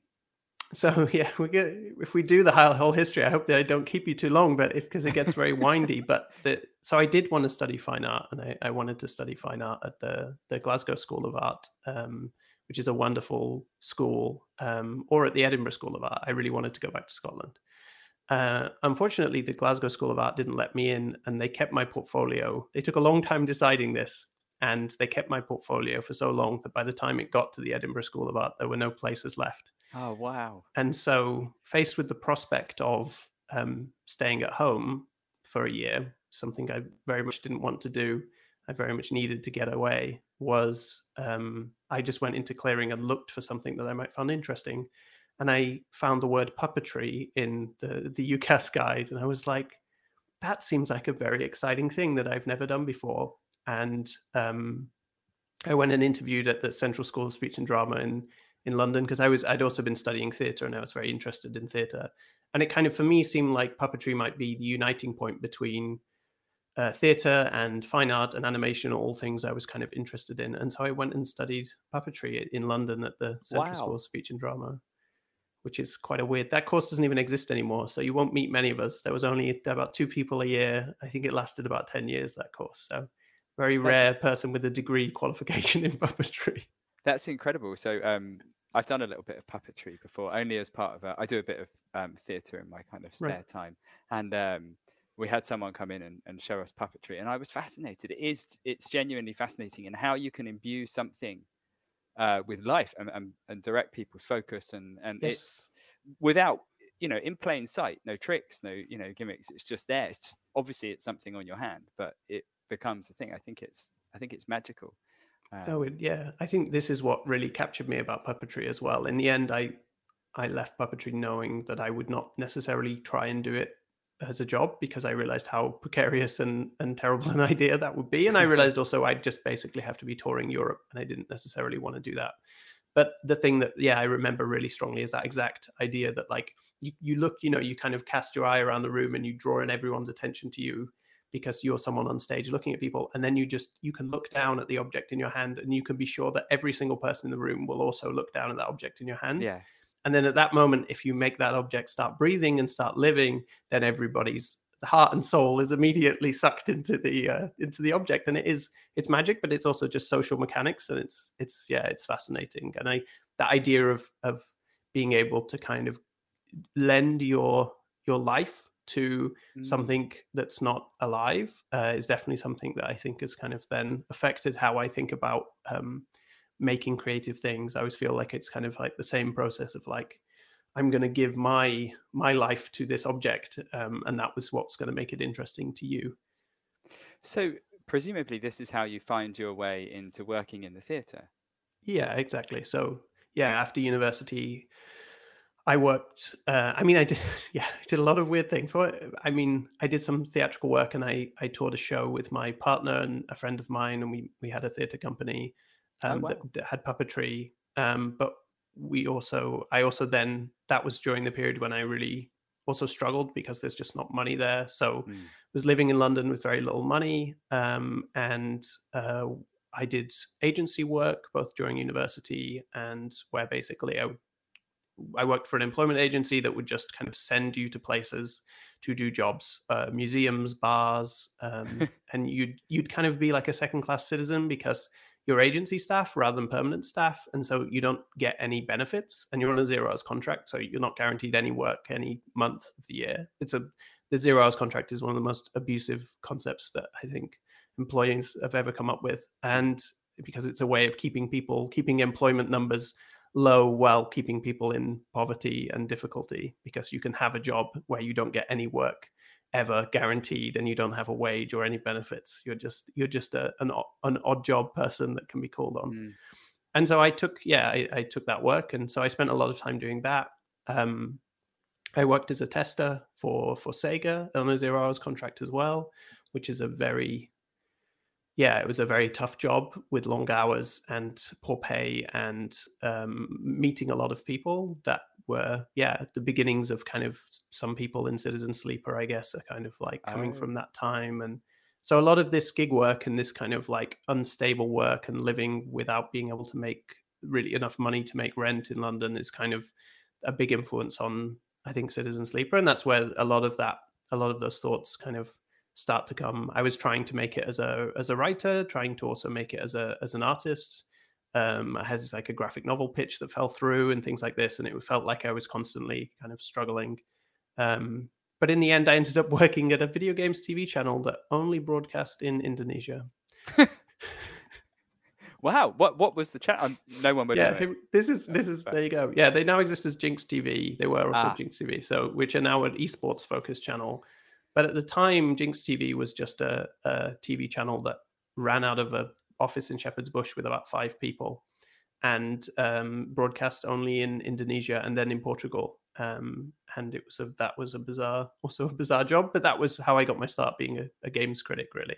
So yeah, we get if we do the whole history. I hope that I don't keep you too long, but it's because it gets very windy. But the, so I did want to study fine art, and I, I, wanted to study fine art at the the Glasgow School of Art, um, which is a wonderful school, um, or at the Edinburgh School of Art. I really wanted to go back to Scotland. Uh, unfortunately, the Glasgow School of Art didn't let me in, and they kept my portfolio. They took a long time deciding this, and they kept my portfolio for so long that by the time it got to the Edinburgh School of Art, there were no places left. Oh wow! And so, faced with the prospect of um, staying at home for a year, something I very much didn't want to do, I very much needed to get away was um, I just went into clearing and looked for something that I might find interesting, and I found the word puppetry in the the UCAS guide, and I was like, that seems like a very exciting thing that I've never done before. And um, I went and interviewed at the Central School of Speech and Drama in in London because I was I'd also been studying theatre and I was very interested in theatre. And it kind of for me seemed like puppetry might be the uniting point between uh, theatre and fine art and animation, all things I was kind of interested in. And so I went and studied puppetry in London at the Central wow. School of Speech and Drama, which is quite a weird. That course doesn't even exist anymore, so you won't meet many of us. There was only about two people a year. I think it lasted about ten years that course. So very That's... rare person with a degree qualification in puppetry. That's incredible. So um, I've done a little bit of puppetry before, only as part of a, I do a bit of um, theatre in my kind of spare right. time, and um, we had someone come in and, and show us puppetry, and I was fascinated. It is it's genuinely fascinating, and how you can imbue something uh, with life and, and, and, direct people's focus, and and yes. it's without you know in plain sight, no tricks, no you know gimmicks. It's just there. It's just obviously it's something on your hand, but it becomes a thing. I think it's I think it's magical. Oh yeah, I think this is what really captured me about puppetry as well. In the end, I I left puppetry knowing that I would not necessarily try and do it as a job because I realized how precarious and, and terrible an idea that would be. And I realized also I'd just basically have to be touring Europe and I didn't necessarily want to do that. But the thing that, yeah, I remember really strongly is that exact idea that like you, you look, you know, you kind of cast your eye around the room and you draw in everyone's attention to you because you're someone on stage looking at people and then you just you can look down at the object in your hand and you can be sure that every single person in the room will also look down at that object in your hand. Yeah. And then at that moment if you make that object start breathing and start living then everybody's heart and soul is immediately sucked into the uh, into the object. And it is it's magic but it's also just social mechanics and it's it's yeah it's fascinating. And i the idea of of being able to kind of lend your your life to mm. something that's not alive uh, is definitely something that I think has kind of then affected how I think about um, making creative things. I always feel like it's kind of like the same process of like I'm going to give my my life to this object, um, and that was what's going to make it interesting to you. So presumably, this is how you find your way into working in the theatre. Yeah, exactly. So yeah, after university, I worked. Uh, I mean, I did. Yeah, I did a lot of weird things. Well, I mean, I did some theatrical work, and I I toured a show with my partner and a friend of mine, and we we had a theater company oh, um, oh, wow. that, that, had puppetry. Um, but we also, I also then that was during the period when I really also struggled because there's just not money there. So mm. was living in London with very little money, um, and uh, I did agency work both during university and where basically I would I worked for an employment agency that would just kind of send you to places to do jobs, uh, museums, bars, um, and you'd you'd kind of be like a second class citizen because you're agency staff rather than permanent staff, and so you don't get any benefits, and you're on a zero hours contract, so you're not guaranteed any work any month of the year. It's a the zero hours contract is one of the most abusive concepts that I think employees have ever come up with, and because it's a way of keeping people keeping employment numbers low while keeping people in poverty and difficulty because you can have a job where you don't get any work ever guaranteed and you don't have a wage or any benefits. You're just you're just a, an, an odd job person that can be called on. Mm. and so i took yeah I, I, took that work and so i spent a lot of time doing that. Um, i worked as a tester for for sega on a zero hours contract as well which is a very yeah, it was a very tough job with long hours and poor pay and um, meeting a lot of people that were, yeah, the beginnings of kind of some people in Citizen Sleeper, I guess, are kind of like coming oh. from that time. And so a lot of this gig work and this kind of like unstable work and living without being able to make really enough money to make rent in London is kind of a big influence on, I think, Citizen Sleeper. And that's where a lot of that, a lot of those thoughts kind of start to come. I was trying to make it as a as a writer, trying to also make it as a as an artist. Um, I had like a graphic novel pitch that fell through and things like this, and it felt like I was constantly kind of struggling. Um, but in the end, I ended up working at a video games TV channel that only broadcast in Indonesia. wow, what what was the chat? Um, no one would. Yeah, know this is this is there you go. Yeah, they now exist as Jinx TV. They were also ah. Jinx TV, so which are now an esports focused channel. But at the time, Jinx TV was just a, a TV channel that ran out of a office in Shepherd's Bush with about five people and um, broadcast only in Indonesia and then in Portugal. Um, and it was a, that was a bizarre, also a bizarre job, but that was how I got my start being a, a games critic, really.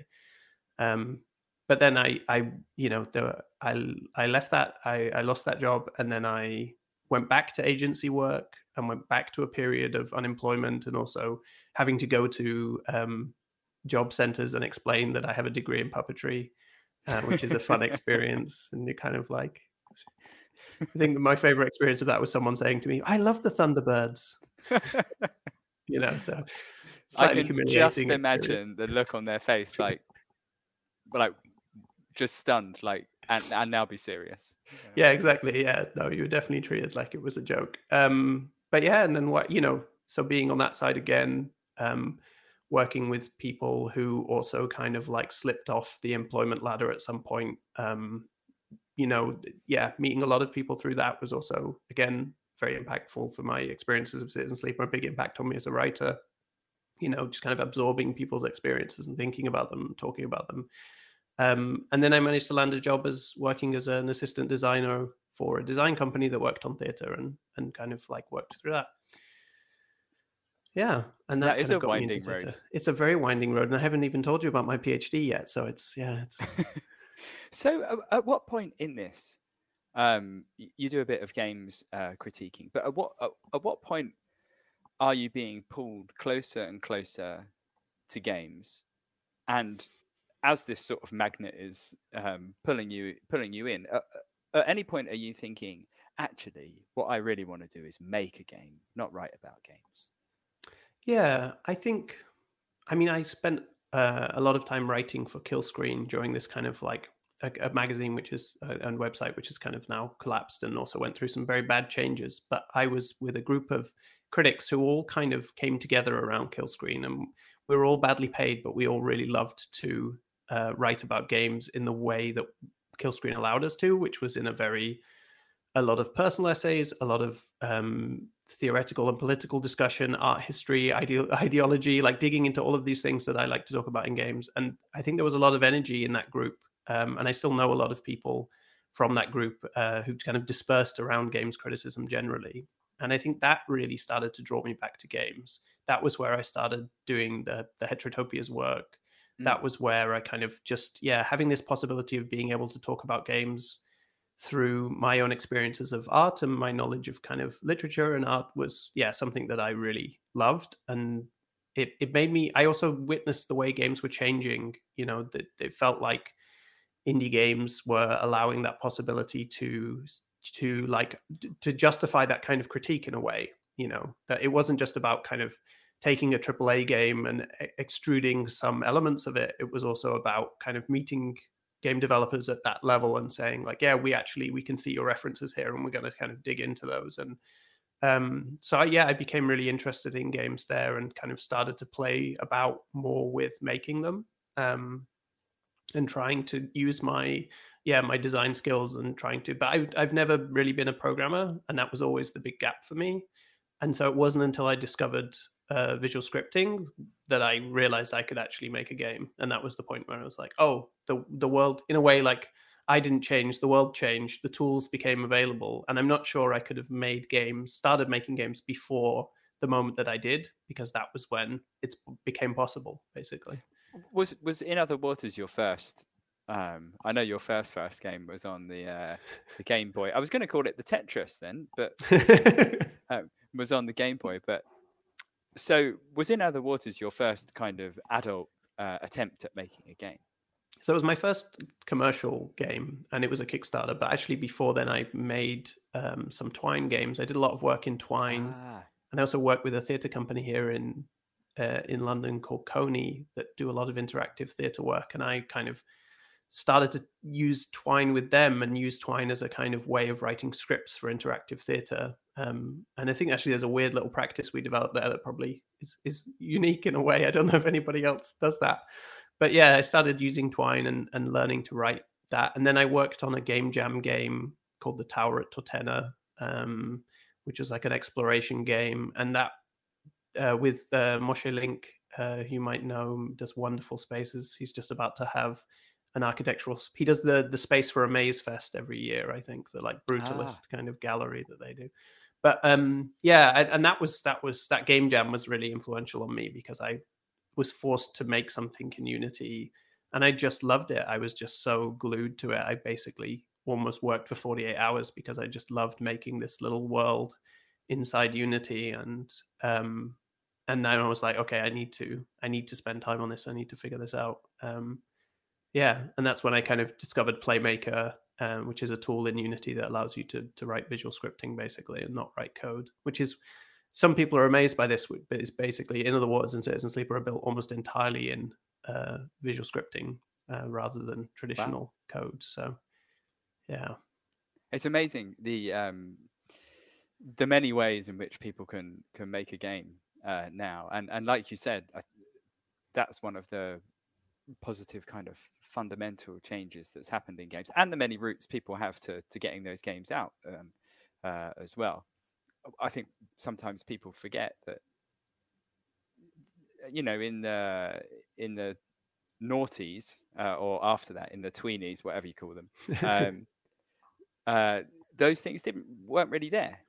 Um, but then I, I, you know, were, I, I left that, I, I lost that job, and then I went back to agency work and went back to a period of unemployment and also having to go to um, job centers and explain that I have a degree in puppetry, uh, which is a fun experience. And you kind of like, I think my favorite experience of that was someone saying to me, "I love the Thunderbirds." you know, so I can just imagine the look on their face, like, like just stunned, like, and and now be serious. Yeah, exactly. Yeah, no, you were definitely treated like it was a joke. Um, but yeah, and then what you know, so being on that side again, um, working with people who also kind of like slipped off the employment ladder at some point, um, you know, yeah, meeting a lot of people through that was also again very impactful for my experiences of Citizen Sleep. A big impact on me as a writer. You know, just kind of absorbing people's experiences and thinking about them, talking about them. Um, and then I managed to land a job as working as an assistant designer for a design company that worked on theatre and and kind of like worked through that. Yeah, and that, that is a winding road. It's a very winding road, and I haven't even told you about my PhD yet. So it's yeah, it's so, at what point in this, um, you do a bit of games uh, critiquing, but at what at, at what point are you being pulled closer and closer to games, and as this sort of magnet is um, pulling you pulling you in, at, at any point are you thinking, actually, what I really want to do is make a game, not write about games? Yeah, I think. I mean, I spent uh, a lot of time writing for Killscreen during this kind of like a, a magazine, which is uh, and website, which has kind of now collapsed and also went through some very bad changes. But I was with a group of critics who all kind of came together around Killscreen, and we were all badly paid, but we all really loved to uh, write about games in the way that Killscreen allowed us to, which was in a very a lot of personal essays, a lot of um, theoretical and political discussion, art history, ide- ideology, like digging into all of these things that I like to talk about in games. And I think there was a lot of energy in that group. Um, and I still know a lot of people from that group uh, who've kind of dispersed around games criticism generally. And I think that really started to draw me back to games. That was where I started doing the, the Heterotopias work. Mm. That was where I kind of just, yeah, having this possibility of being able to talk about games through my own experiences of art and my knowledge of kind of literature and art was yeah something that i really loved and it, it made me i also witnessed the way games were changing you know that it felt like indie games were allowing that possibility to to like to justify that kind of critique in a way you know that it wasn't just about kind of taking a AAA game and extruding some elements of it it was also about kind of meeting game developers at that level and saying like yeah we actually we can see your references here and we're going to kind of dig into those. And um, so yeah i became really interested in games there and kind of started to play about more with making them um, and trying to use my yeah my design skills and trying to but I, i've never really been a programmer and that was always the big gap for me. And so it wasn't until i discovered uh, visual scripting that I realized I could actually make a game, and that was the point where I was like, oh, the the world in a way like I didn't change, the world changed, the tools became available, and I'm not sure I could have made games, started making games before the moment that I did, because that was when it became possible, basically. Was was in other waters your first? Um, I know your first first game was on the uh, the Game Boy. I was going to call it the Tetris then, but um, was on the Game Boy. But so, was In Other Waters your first kind of adult uh, attempt at making a game? So it was my first commercial game, and it was a Kickstarter. But actually, before then, I made um, some Twine games. I did a lot of work in Twine, ah. and I also worked with a theatre company here in uh, in London called Coney that do a lot of interactive theatre work. And I kind of started to use Twine with them and use Twine as a kind of way of writing scripts for interactive theatre. Um, and I think actually there's a weird little practice we developed there that probably is, is unique in a way. I don't know if anybody else does that. But yeah, I started using Twine and, and learning to write that. And then I worked on a game jam game called The Tower at Totena, um, which was like an exploration game. And that uh, with uh, Moshe Linke, uh, you might know, does wonderful spaces. He's just about to have an architectural. He does the the space for a maze fest every year. I think the like brutalist ah. kind of gallery that they do. But um, yeah, and that was that was that game jam was really influential on me because I was forced to make something in Unity, and I just loved it. I was just so glued to it. I basically almost worked for 48 hours because I just loved making this little world inside Unity and um and then I was like, okay, I need to I need to spend time on this. I need to figure this out. Um yeah, and that's when I kind of discovered Playmaker, um, which is a tool in Unity that allows you to to write visual scripting basically and not write code, which is some people are amazed by this, but it's basically In Other Waters and Citizen Sleeper are built almost entirely in uh, visual scripting uh, rather than traditional wow. code. So yeah it's amazing the um the many ways in which people can can make a game uh, now and and like you said I, that's one of the positive kind of fundamental changes that's happened in games and the many routes people have to to getting those games out um, uh, as well i think sometimes people forget that you know in the in the noughties uh, or after that in the tweenies whatever you call them um, uh, those things didn't weren't really there.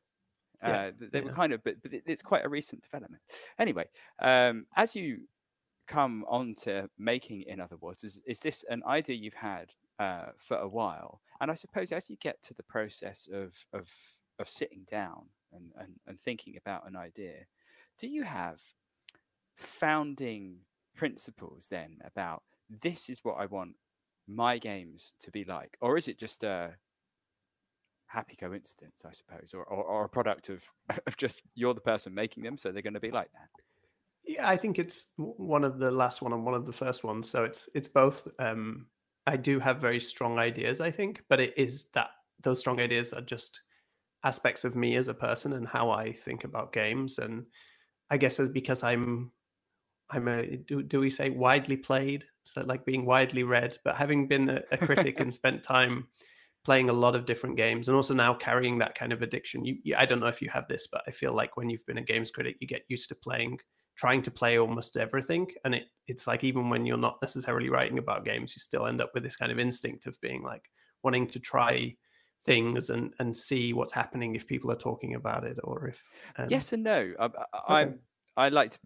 Uh, yeah, they yeah. were kind of, but, but it's quite a recent development. Anyway, um, as you come on to making, In Other Waters, is, is this an idea you've had uh, for a while? And I suppose as you get to the process of of of sitting down and, and, and thinking about an idea, do you have founding principles then about this is what I want my games to be like, or is it just a happy coincidence, I suppose, or, or, or a product of, of just you're the person making them, so they're going to be like that. Yeah, I think it's one of the last one and one of the first ones. So it's it's both. Um, I do have very strong ideas, I think, but it is that those strong ideas are just aspects of me as a person and how I think about games. And I guess it's because I'm I'm a do, do we say widely played? So like being widely read, but having been a, a critic and spent time playing a lot of different games and also now carrying that kind of addiction. You, you, I don't know if you have this, but I feel like when you've been a games critic, you get used to playing, trying to play almost everything. And it, it's like even when you're not necessarily writing about games, you still end up with this kind of instinct of being like wanting to try things and and see what's happening if people are talking about it or if um... yes and no. I, I, okay. I like to.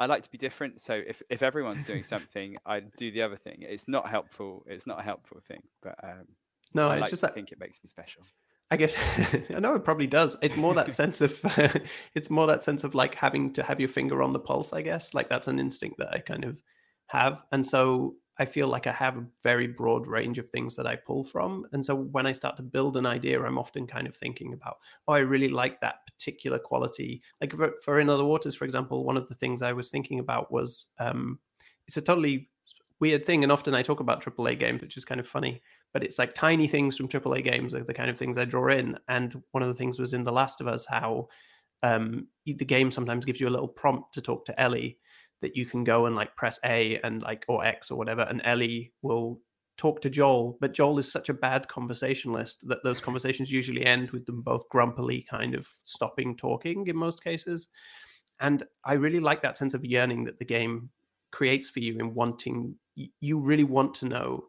I like to be different. So if, if everyone's doing something, I do the other thing. It's not helpful. It's not a helpful thing. But um, no, I it's like just that think it makes me special. I guess I know it probably does. It's more that sense of it's more that sense of like having to have your finger on the pulse, I guess. Like that's an instinct that I kind of have. And so I feel like I have a very broad range of things that I pull from. And so when I start to build an idea, I'm often kind of thinking about, oh, I really like that particular quality. Like for, for In Other Waters, for example, one of the things I was thinking about was um, it's a totally weird thing. And often I talk about AAA games, which is kind of funny but it's like tiny things from AAA games are the kind of things I draw in. And one of the things was in The Last of Us how um, the game sometimes gives you a little prompt to talk to Ellie that you can go and like press A and like or X or whatever, and Ellie will talk to Joel. But Joel is such a bad conversationalist that those conversations usually end with them both grumpily kind of stopping talking in most cases. And I really like that sense of yearning that the game creates for you in wanting you really want to know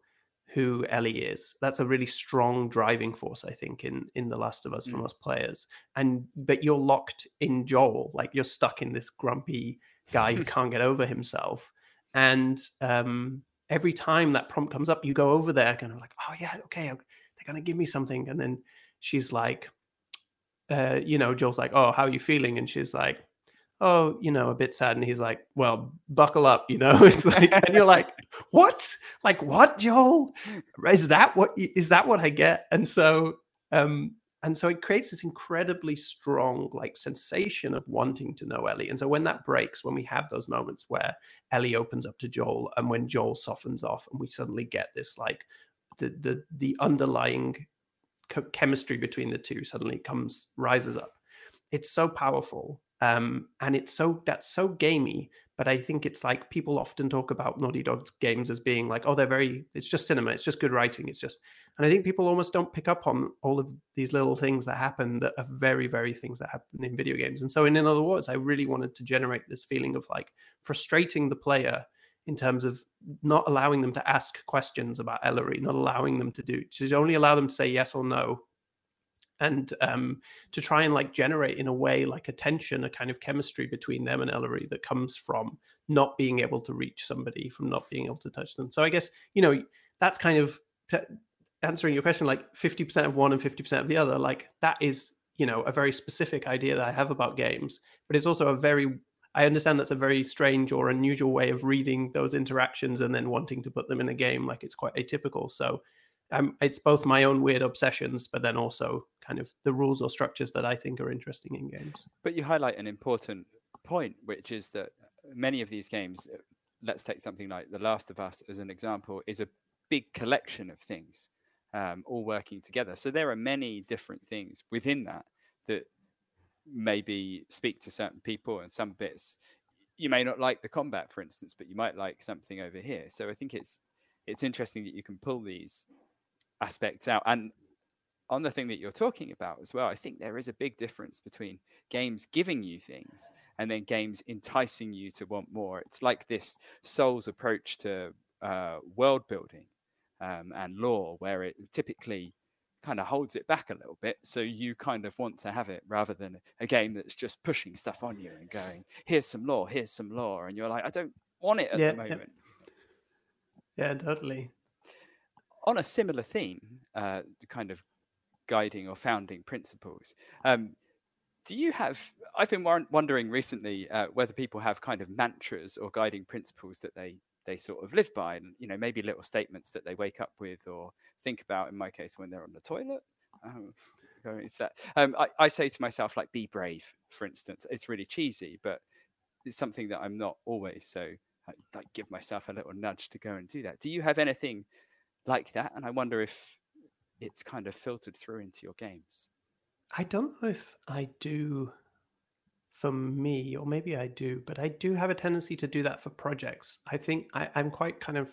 who Ellie is. That's a really strong driving force, I think, in in The Last of Us mm. for most players. And but you're locked in Joel, like you're stuck in this grumpy guy who can't get over himself. And um, every time that prompt comes up, you go over there, kind of like, oh yeah, okay, they're gonna give me something, and then she's like, uh, you know, Joel's like, oh, how are you feeling? And she's like, oh, you know, a bit sad. And he's like, well, buckle up, you know. It's like, and you're like, what? Like what, Joel? Is that what is that what I get? And so, um, and so it creates this incredibly strong like sensation of wanting to know Ellie. And so when that breaks, when we have those moments where Ellie opens up to Joel, and when Joel softens off, and we suddenly get this like the the the underlying chemistry between the two suddenly comes rises up. It's so powerful um, and it's so that's so gamey but i think it's like people often talk about naughty dog's games as being like oh they're very it's just cinema it's just good writing it's just and i think people almost don't pick up on all of these little things that happen that are very very things that happen in video games and so in, Other Waters i really wanted to generate this feeling of like frustrating the player in terms of not allowing them to ask questions about Ellery, not allowing them to do, to only allow them to say yes or no, and um, to try and like generate in a way like a tension, a kind of chemistry between them and Ellery that comes from not being able to reach somebody, from not being able to touch them. So I guess you know that's kind of answering your question, like fifty percent of one and fifty percent of the other. Like that is you know a very specific idea that I have about games, but it's also a very I understand that's a very strange or unusual way of reading those interactions and then wanting to put them in a game. Like it's quite atypical. So it's both my own weird obsessions, but then also kind of the rules or structures that I think are interesting in games. But you highlight an important point, which is that many of these games, uh, let's take something like The Last of Us as an example, is a big collection of things um, all working together. So there are many different things within that that maybe speak to certain people and some bits you may not like the combat for instance but you might like something over here so i think it's it's interesting that you can pull these aspects out and on the thing that you're talking about as well i think there is a big difference between games giving you things and then games enticing you to want more it's like this Souls approach to uh, world building um, and lore where it typically kind of holds it back a little bit. So you kind of want to have it rather than a game that's just pushing stuff on you and going, here's some lore, here's some lore. And you're like, I don't want it at yeah, the moment. Yeah. yeah, totally. On a similar theme, uh, kind of guiding or founding principles. Um, do you have? I've been wondering recently uh, whether people have kind of mantras or guiding principles that they they sort of live by and you know maybe little statements that they wake up with or think about in my case when they're on the toilet um, going into that um, I, I, say to myself like be brave for instance it's really cheesy but it's something that i'm not always so like give myself a little nudge to go and do that do you have anything like that and i wonder if it's kind of filtered through into your games i don't know if i do for me, or maybe I do, but I do have a tendency to do that for projects. I think I, I'm quite kind of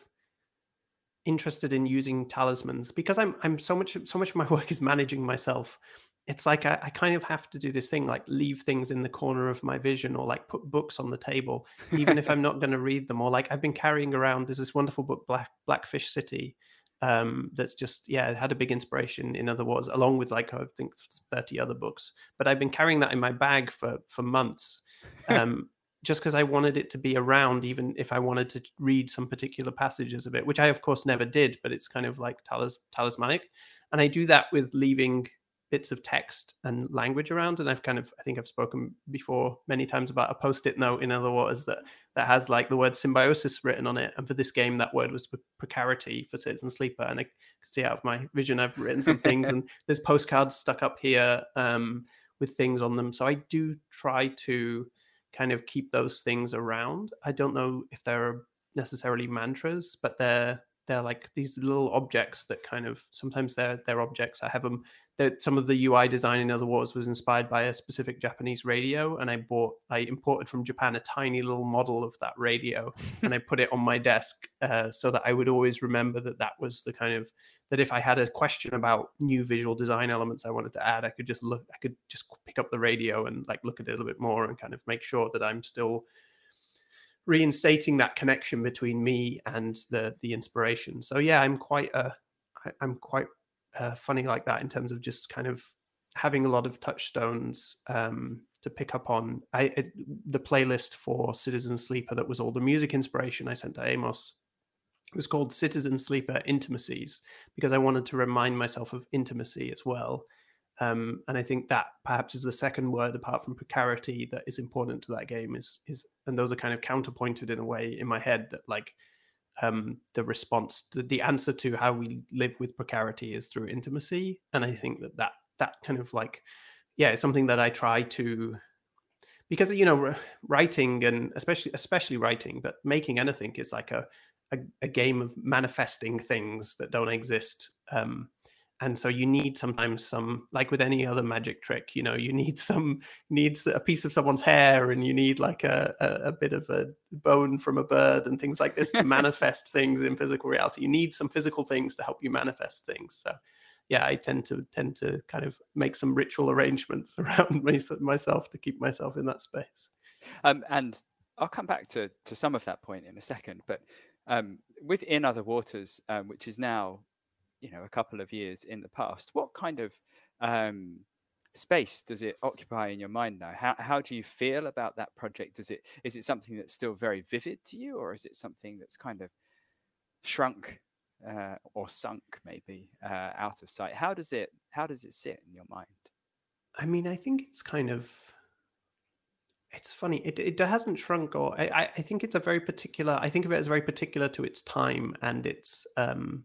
interested in using talismans because I'm I'm so much so much of my work is managing myself. It's like I, I, kind of have to do this thing like leave things in the corner of my vision or like put books on the table, even if I'm not going to read them. Or like I've been carrying around there's this wonderful book Black Blackfish City um, that's just yeah had a big inspiration In Other Waters along with like i think 30 other books. But i've been carrying that in my bag for for months um, just because i wanted it to be around even if i wanted to read some particular passages of it which i of course never did but it's kind of like talis- talismanic. And i do that with leaving bits of text and language around and i've kind of i think i've spoken before many times about a post-it note In Other Waters that that has like the word symbiosis written on it and for this game that word was precarity for citizen sleeper and i can see out of my vision i've written some things and there's postcards stuck up here um, with things on them so i do try to kind of keep those things around i don't know if they're necessarily mantras but they're they're like these little objects that kind of sometimes they're they're objects. I have them. That some of the UI design In Other Waters was inspired by a specific Japanese radio, and I bought I imported from Japan a tiny little model of that radio, and I put it on my desk uh, so that I would always remember that that was the kind of that if I had a question about new visual design elements I wanted to add, I could just look, I could just pick up the radio and like look at it a little bit more and kind of make sure that I'm still reinstating that connection between me and the the inspiration. So yeah, I'm quite uh i'm quite uh, funny like that in terms of just kind of having a lot of touchstones um, to pick up on. I it, the playlist for Citizen Sleeper that was all the music inspiration I sent to Amos it was called Citizen Sleeper Intimacies because I wanted to remind myself of intimacy as well um, and I think that perhaps is the second word apart from precarity that is important to that game is is and those are kind of counterpointed in a way in my head that like um, the response to the answer to how we live with precarity is through intimacy. And I think that that that kind of like yeah it's something that I try to because you know writing and especially especially writing but making anything is like a a, a game of manifesting things that don't exist um, and so you need sometimes some like with any other magic trick you know you need some needs a piece of someone's hair and you need like a, a, a, bit of a bone from a bird and things like this to manifest things in physical reality you need some physical things to help you manifest things so yeah i tend to tend to kind of make some ritual arrangements around me, myself to keep myself in that space um, and I'll come back to to some of that point in a second. But um, with In Other Waters, um, which is now, you know, a couple of years in the past, what kind of um, space does it occupy in your mind now? How how do you feel about that project? Is it is it something that's still very vivid to you, or is it something that's kind of shrunk uh, or sunk maybe uh, out of sight? How does it how does it sit in your mind? I mean, I think it's kind of it's funny. It it hasn't shrunk, or I I think it's a very particular. I think of it as very particular to its time and its um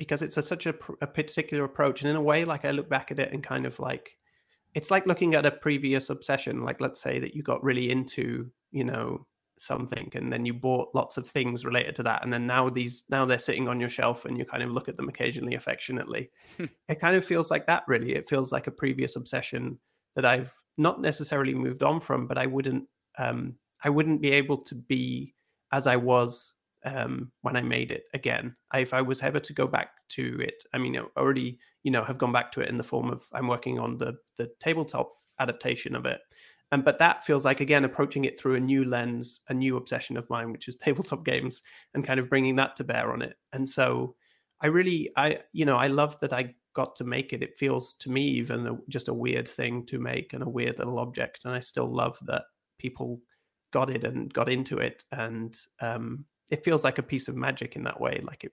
because it's a, such a, a particular approach. And in a way, like I look back at it and kind of like it's like looking at a previous obsession. Like let's say that you got really into you know something and then you bought lots of things related to that. And then now these now they're sitting on your shelf and you kind of look at them occasionally affectionately. It kind of feels like that really. It feels like a previous obsession that i've not necessarily moved on from but i wouldn't um i wouldn't be able to be as i was um, when I made it again. I, if I was ever to go back to it, I mean, I already, you know, have gone back to it in the form of I'm working on the the tabletop adaptation of it. And but that feels like again approaching it through a new lens, a new obsession of mine, which is tabletop games, and kind of bringing that to bear on it. And so, I really, I you know, I love that I got to make it. It feels to me even a, just a weird thing to make and a weird little object, and I still love that people got it and got into it and um, it feels like a piece of magic in that way. Like it,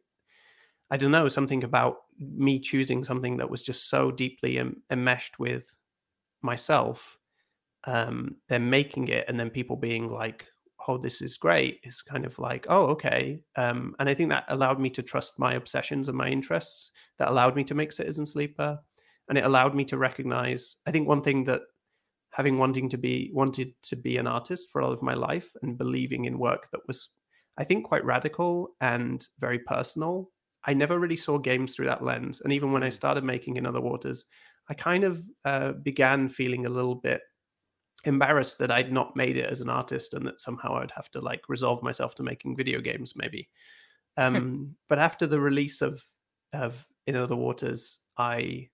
I don't know, something about me choosing something that was just so deeply em- enmeshed with myself. Um, then making it, and then people being like, "Oh, this is great." Is kind of like, "Oh, okay." Um, and I think that allowed me to trust my obsessions and my interests. That allowed me to make Citizen Sleeper, and it allowed me to recognize. I think one thing that having wanting to be wanted to be an artist for all of my life and believing in work that was I think, quite radical and very personal. I never really saw games through that lens. And even when I mm. started making In Other Waters, I kind of uh, began feeling a little bit embarrassed that I'd not made it as an artist and that somehow I'd have to like resolve myself to making video games, maybe. Um, but after the release of of In Other Waters, I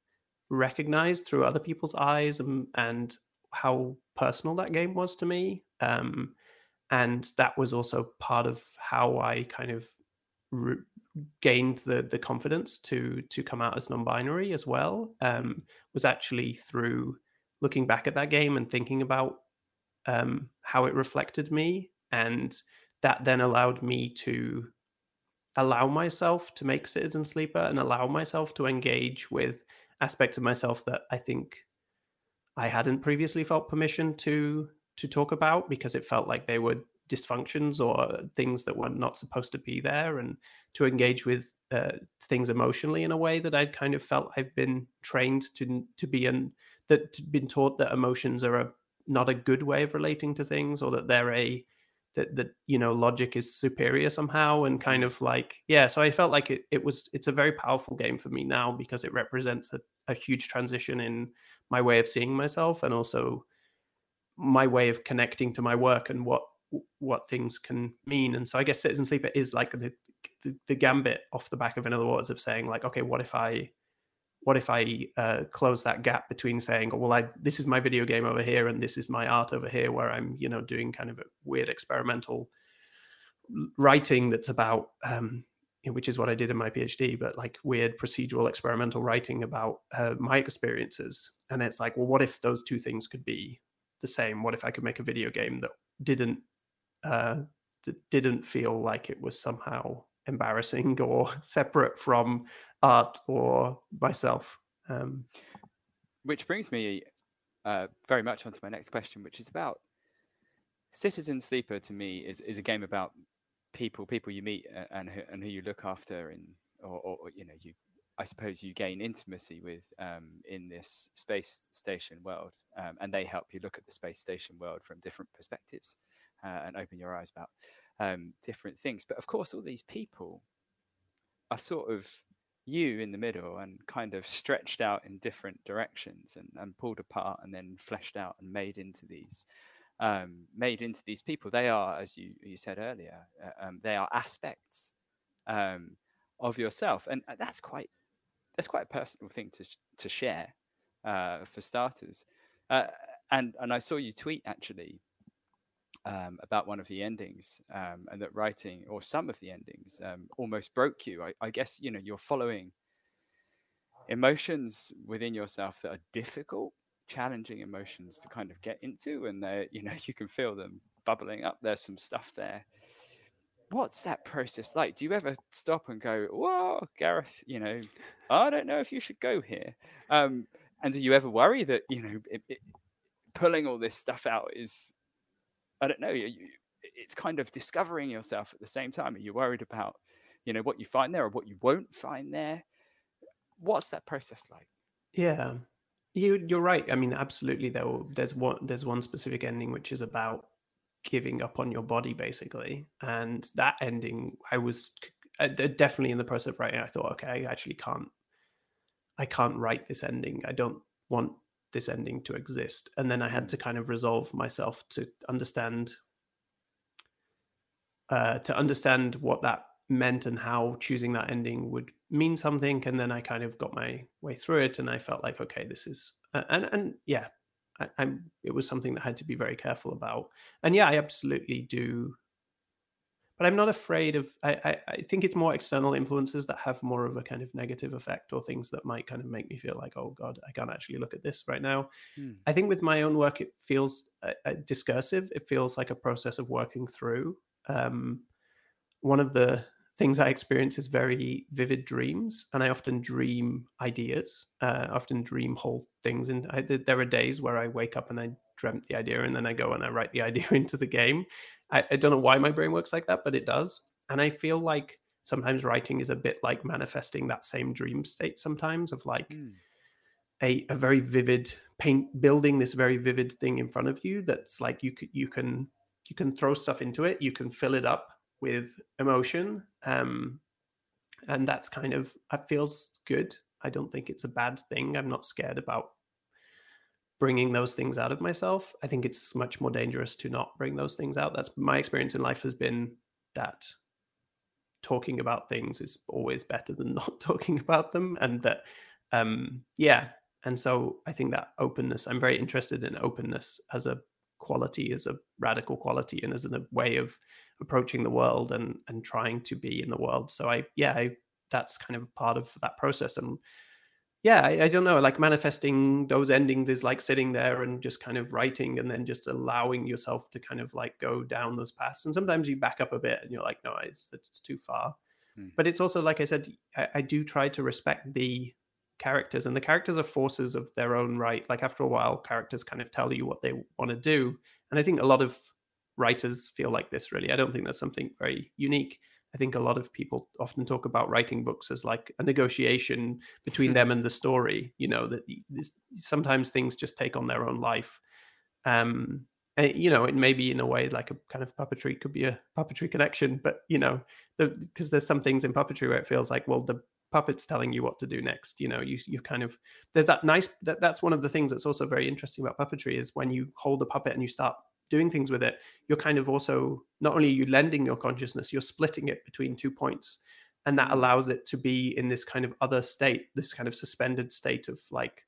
recognized through other people's eyes and, and how personal that game was to me. Um, and that was also part of how I kind of re- gained the the confidence to to come out as non-binary as well. Um, was actually through looking back at that game and thinking about um, how it reflected me, and that then allowed me to allow myself to make Citizen Sleeper and allow myself to engage with aspects of myself that I think I hadn't previously felt permission to to talk about because it felt like they were dysfunctions or things that were not supposed to be there and to engage with uh, things emotionally in a way that I'd kind of felt I've been trained to to be in that been taught that emotions are a not a good way of relating to things or that they're a that that you know logic is superior somehow and kind mm-hmm. of like yeah so i felt like it, it was it's a very powerful game for me now because it represents a, a huge transition in my way of seeing myself and also my way of connecting to my work and what what things can mean. And so I guess Citizen Sleeper is like the, the, the gambit off the back of In Other Waters of saying like, okay, what if I what if I uh, close that gap between saying, oh, well, I this is my video game over here and this is my art over here, where I'm you know doing kind of a weird experimental writing that's about um, which is what I did in my PhD, but like weird procedural experimental writing about uh, my experiences. And it's like, well, what if those two things could be the same? What if I could make a video game that didn't uh, that didn't feel like it was somehow embarrassing or separate from art or myself. Um, which brings me uh, very much onto my next question, which is about Citizen Sleeper. To me, is is a game about people, people you meet and who, and who you look after, and or, or you know you. I suppose you gain intimacy with um, in this space station world, um, and they help you look at the space station world from different perspectives uh, and open your eyes about um, different things. But of course, all these people are sort of you in the middle and kind of stretched out in different directions and, and pulled apart and then fleshed out and made into these um, made into these people. They are, as you you said earlier, uh, um, they are aspects um, of yourself, and uh, that's quite that's quite a personal thing to to share uh, for starters. Uh, and and I saw you tweet actually um, about one of the endings, um, and that writing or some of the endings um, almost broke you. I, I, guess you know you're following emotions within yourself that are difficult, challenging emotions to kind of get into, and they you know you can feel them bubbling up. There's some stuff there. What's that process like? Do you ever stop and go, "Whoa, Gareth"? You know, I don't know if you should go here. Um, and do you ever worry that you know it, it, pulling all this stuff out is I don't know. You, it's kind of discovering yourself at the same time. Are you worried about, you know, what you find there or what you won't find there? What's that process like? Yeah, you you're right. I mean, absolutely. Though there's one there's one specific ending which is about giving up on your body, basically, and that ending, I was definitely in the process of writing. I thought, okay, I actually can't, I can't write this ending. I don't want this ending to exist and then i had to mm. kind of resolve myself to understand uh, to understand what that meant and how choosing that ending would mean something and then i kind of got my way through it and i felt like okay this is uh, and and yeah I, i'm it was something that I had to be very careful about and yeah i absolutely do but I'm not afraid of. I, I, I, think it's more external influences that have more of a kind of negative effect, or things that might kind of make me feel like, oh God, I can't actually look at this right now. Hmm. I think with my own work, it feels uh, uh, discursive. It feels like a process of working through. Um, one of the things I experience is very vivid dreams, and I often dream ideas. Uh, I often dream whole things, and I, there are days where I wake up and I dreamt the idea, and then I go and I write the idea into the game. I, I don't know why my brain works like that, but it does, and I feel like sometimes writing is a bit like manifesting that same dream state. Sometimes of like. Mm. A, a very vivid paint building this very vivid thing in front of you that's like you can you can you can throw stuff into it you can fill it up with emotion um, and that's kind of that feels good. I don't think it's a bad thing. I'm not scared about bringing those things out of myself. I think it's much more dangerous to not bring those things out. That's my experience in life has been that talking about things is always better than not talking about them and that um yeah. And so i think that openness i'm very interested in openness as a quality as a radical quality and as a way of approaching the world and and trying to be in the world. So i yeah I, that's kind of part of that process. And yeah I, I, don't know like manifesting those endings is like sitting there and just kind of writing and then just allowing yourself to kind of like go down those paths. And sometimes you back up a bit and you're like no it's, it's too far. Hmm. but it's also like i said I, I do try to respect the characters and the characters are forces of their own right. Like after a while characters kind of tell you what they want to do. And i think a lot of writers feel like this really. I don't think that's something very unique. I think a lot of people often talk about writing books as like a negotiation between them and the story you know that sometimes things just take on their own life. Um and, you know it may be in a way like a kind of puppetry could be a puppetry connection but you know because the, there's some things in puppetry where it feels like well the puppet's telling you what to do next you know you you kind of there's that nice that, that's one of the things that's also very interesting about puppetry is when you hold a puppet and you start doing things with it you're kind of also not only you lending your consciousness you're splitting it between two points and that mm. allows it to be in this kind of other state this kind of suspended state of like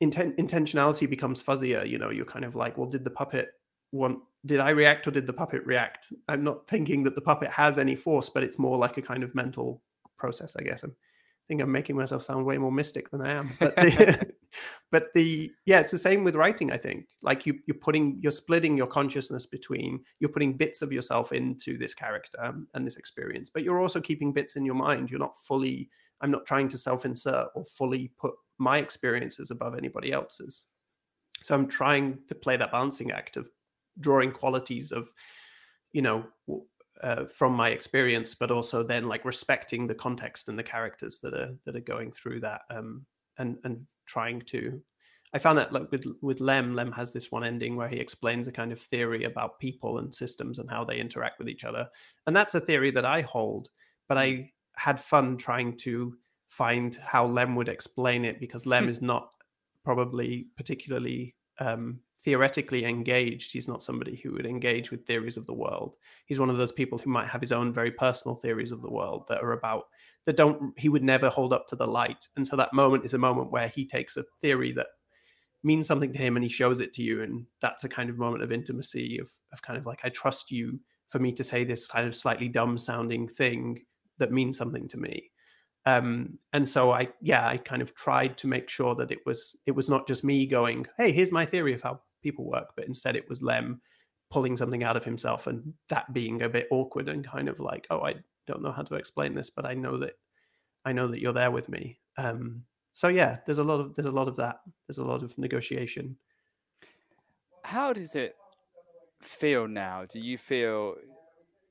intent intentionality becomes fuzzier you know you're kind of like well did the puppet want did i react or did the puppet react i'm not thinking that the puppet has any force but it's more like a kind of mental process, I guess. I'm, I think I'm making myself sound way more mystic than I am. But the, but the yeah, it's the same with writing. I think like you you're putting you're splitting your consciousness between you're putting bits of yourself into this character um, and this experience, but you're also keeping bits in your mind. You're not fully. I'm not trying to self-insert or fully put my experiences above anybody else's. So I'm trying to play that balancing act of drawing qualities of, you know, uh, from my experience, but also then like respecting the context and the characters that are that are going through that, um, and and trying to. I found that like with with Lem, Lem has this one ending where he explains a kind of theory about people and systems and how they interact with each other, and that's a theory that I hold. But I had fun trying to find how Lem would explain it because Lem is not probably particularly um, theoretically engaged. He's not somebody who would engage with theories of the world. He's one of those people who might have his own very personal theories of the world that are about that don't he would never hold up to the light. And so that moment is a moment where he takes a theory that means something to him and he shows it to you and that's a kind of moment of intimacy of of kind of like I trust you for me to say this kind of slightly dumb sounding thing that means something to me um, and so i yeah i kind of tried to make sure that it was it was not just me going hey here's my theory of how people work but instead it was lem pulling something out of himself and that being a bit awkward and kind of like oh i don't know how to explain this but i know that i know that you're there with me. Um, so yeah there's a lot of there's a lot of that. There's a lot of negotiation. How does it feel now? Do you feel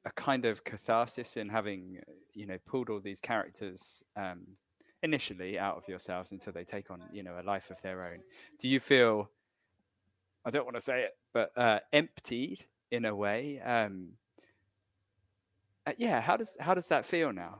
a kind of catharsis in having you know pulled all these characters um, initially out of yourselves until they take on you know a life of their own? Do you feel i don't want to say it but uh, emptied in a way um, uh, yeah how does how does that feel now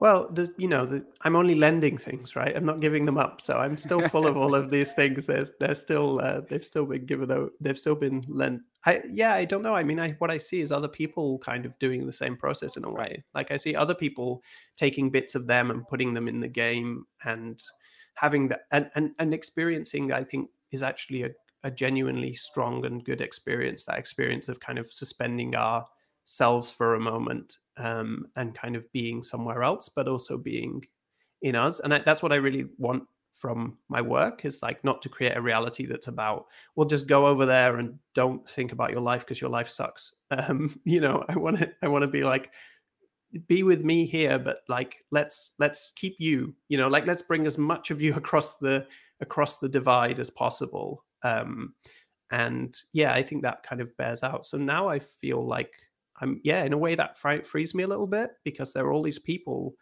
well, the, you know, the, I'm only lending things, right? I'm not giving them up, so I'm still full of all of these things. They're, they're still, uh, they've still been given out. They've still been lent. I, yeah, I don't know. I mean, I, what I see is other people kind of doing the same process in a way. Like I see other people taking bits of them and putting them in the game and having that and, and, and experiencing. I think is actually a, a genuinely strong and good experience. That experience of kind of suspending our selves for a moment um, and kind of being somewhere else, but also being in us. And I, that's what I really want from my work is like not to create a reality that's about well just go over there and don't think about your life because your life sucks um you know i want to i want to be like be with me here but like let's let's keep you you know like let's bring as much of you across the across the divide as possible um and yeah i think that kind of bears out so now i feel like I'm yeah, in a way that fr- frees me a little bit because there are all these people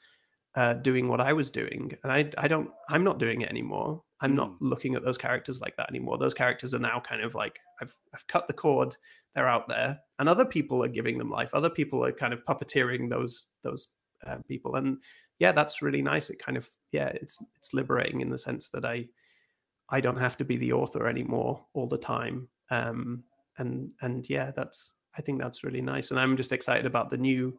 uh, doing what I was doing, and I I don't I'm not doing it anymore. I'm mm. not looking at those characters like that anymore. Those characters are now kind of like I've I've cut the cord. They're out there, and other people are giving them life. Other people are kind of puppeteering those those uh, people, and yeah, that's really nice. It kind of yeah, it's it's liberating in the sense that I I don't have to be the author anymore all the time. Um, and and yeah, that's I think that's really nice, and I'm just excited about the new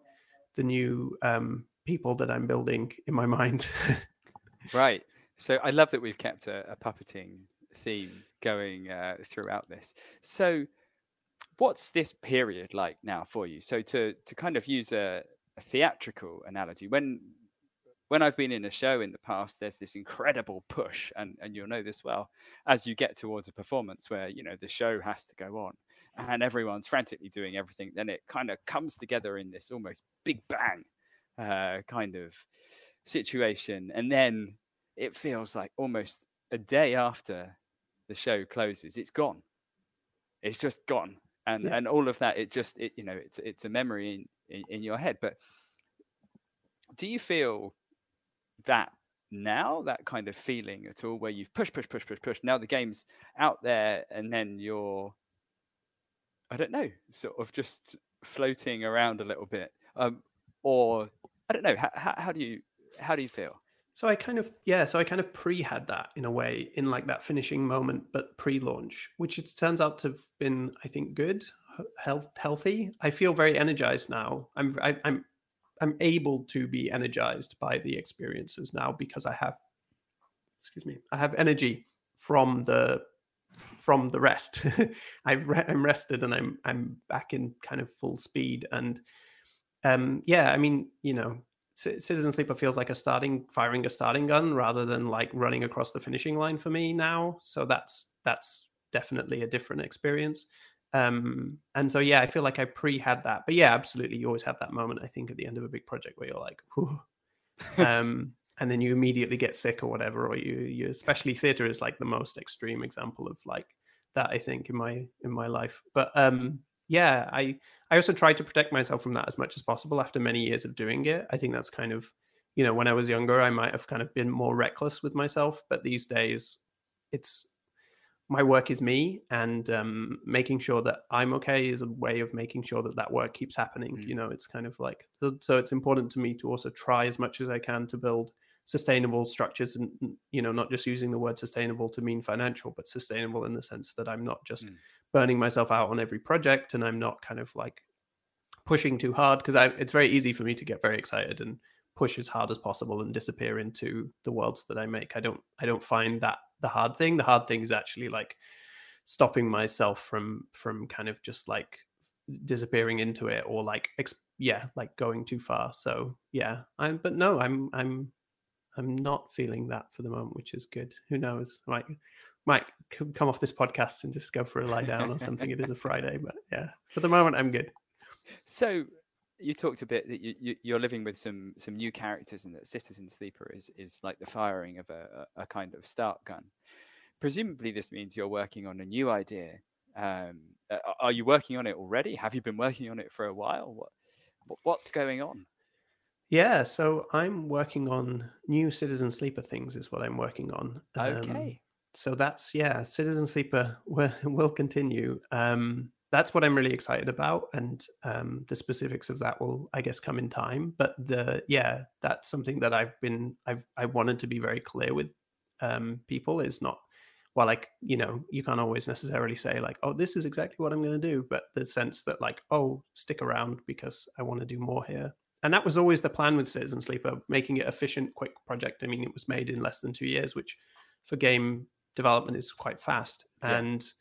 the new um, people that I'm building in my mind. right. So I love that we've kept a, a puppeting theme going uh, throughout this. So, what's this period like now for you? So to to kind of use a, a theatrical analogy, when when I've been in a show in the past, there's this incredible push, and, and you'll know this well, as you get towards a performance where, you know, the show has to go on and everyone's frantically doing everything, then it kind of comes together in this almost big bang uh, kind of situation. And then it feels like almost a day after the show closes, it's gone. It's just gone. And, yeah. and all of that, it just, it, you know, it's, it's a memory in, in, in your head. But do you feel that now that kind of feeling at all where you've pushed push push push push now the game's out there and then you're i don't know sort of just floating around a little bit um, or i don't know how, how, how do you how do you feel? So i kind of yeah so i kind of pre had that in a way in like that finishing moment but pre-launch which it turns out to have been i think good health healthy. I feel very energized now. I'm I, am i am I'm able to be energized by the experiences now because I have excuse me I have energy from the from the rest. I've re- I'm rested and I'm I'm back in kind of full speed. And um yeah I mean you know C- Citizen Sleeper feels like a starting firing a starting gun rather than like running across the finishing line for me now. So that's that's definitely a different experience um and so yeah i feel like i pre had that but yeah absolutely you always have that moment i think at the end of a big project where you're like um and then you immediately get sick or whatever or you you especially theater is like the most extreme example of like that i think in my in my life. But um yeah i i also try to protect myself from that as much as possible after many years of doing it. I think that's kind of you know when i was younger i might have kind of been more reckless with myself but these days it's my work is me and um, making sure that i'm okay is a way of making sure that that work keeps happening mm. you know it's kind of like so, so, it's important to me to also try as much as i can to build sustainable structures and you know not just using the word sustainable to mean financial but sustainable in the sense that i'm not just mm. burning myself out on every project and i'm not kind of like pushing too hard because it's very easy for me to get very excited and push as hard as possible and disappear into the worlds that i make i don't i don't find that the hard thing. The hard thing is actually like stopping myself from from kind of just like disappearing into it or like ex- yeah like going too far. So yeah i'm but no i'm i'm i'm not feeling that for the moment which is good. Who knows? Might might come off this podcast and just go for a lie down or something. It is a friday but yeah for the moment i'm good. So you talked a bit that you, you, are living with some some new characters and that citizen sleeper is is like the firing of a, a kind of start gun presumably this means you're working on a new idea um, are you working on it already? Have you been working on it for a while? What, what's going on? Yeah, so I'm working on new Citizen Sleeper things. Is what I'm working on. Okay. Um, so that's yeah, Citizen Sleeper will, will continue. Um, that's what I'm really excited about, and um, the specifics of that will, I guess, come in time. But the yeah, that's something that I've been I've I wanted to be very clear with um, people is not while like you know you can't always necessarily say like oh this is exactly what i'm going to do but the sense that like oh stick around because i want to do more here and that was always the plan with citizen sleeper making it efficient quick project i mean it was made in less than two years which for game development is quite fast yeah. and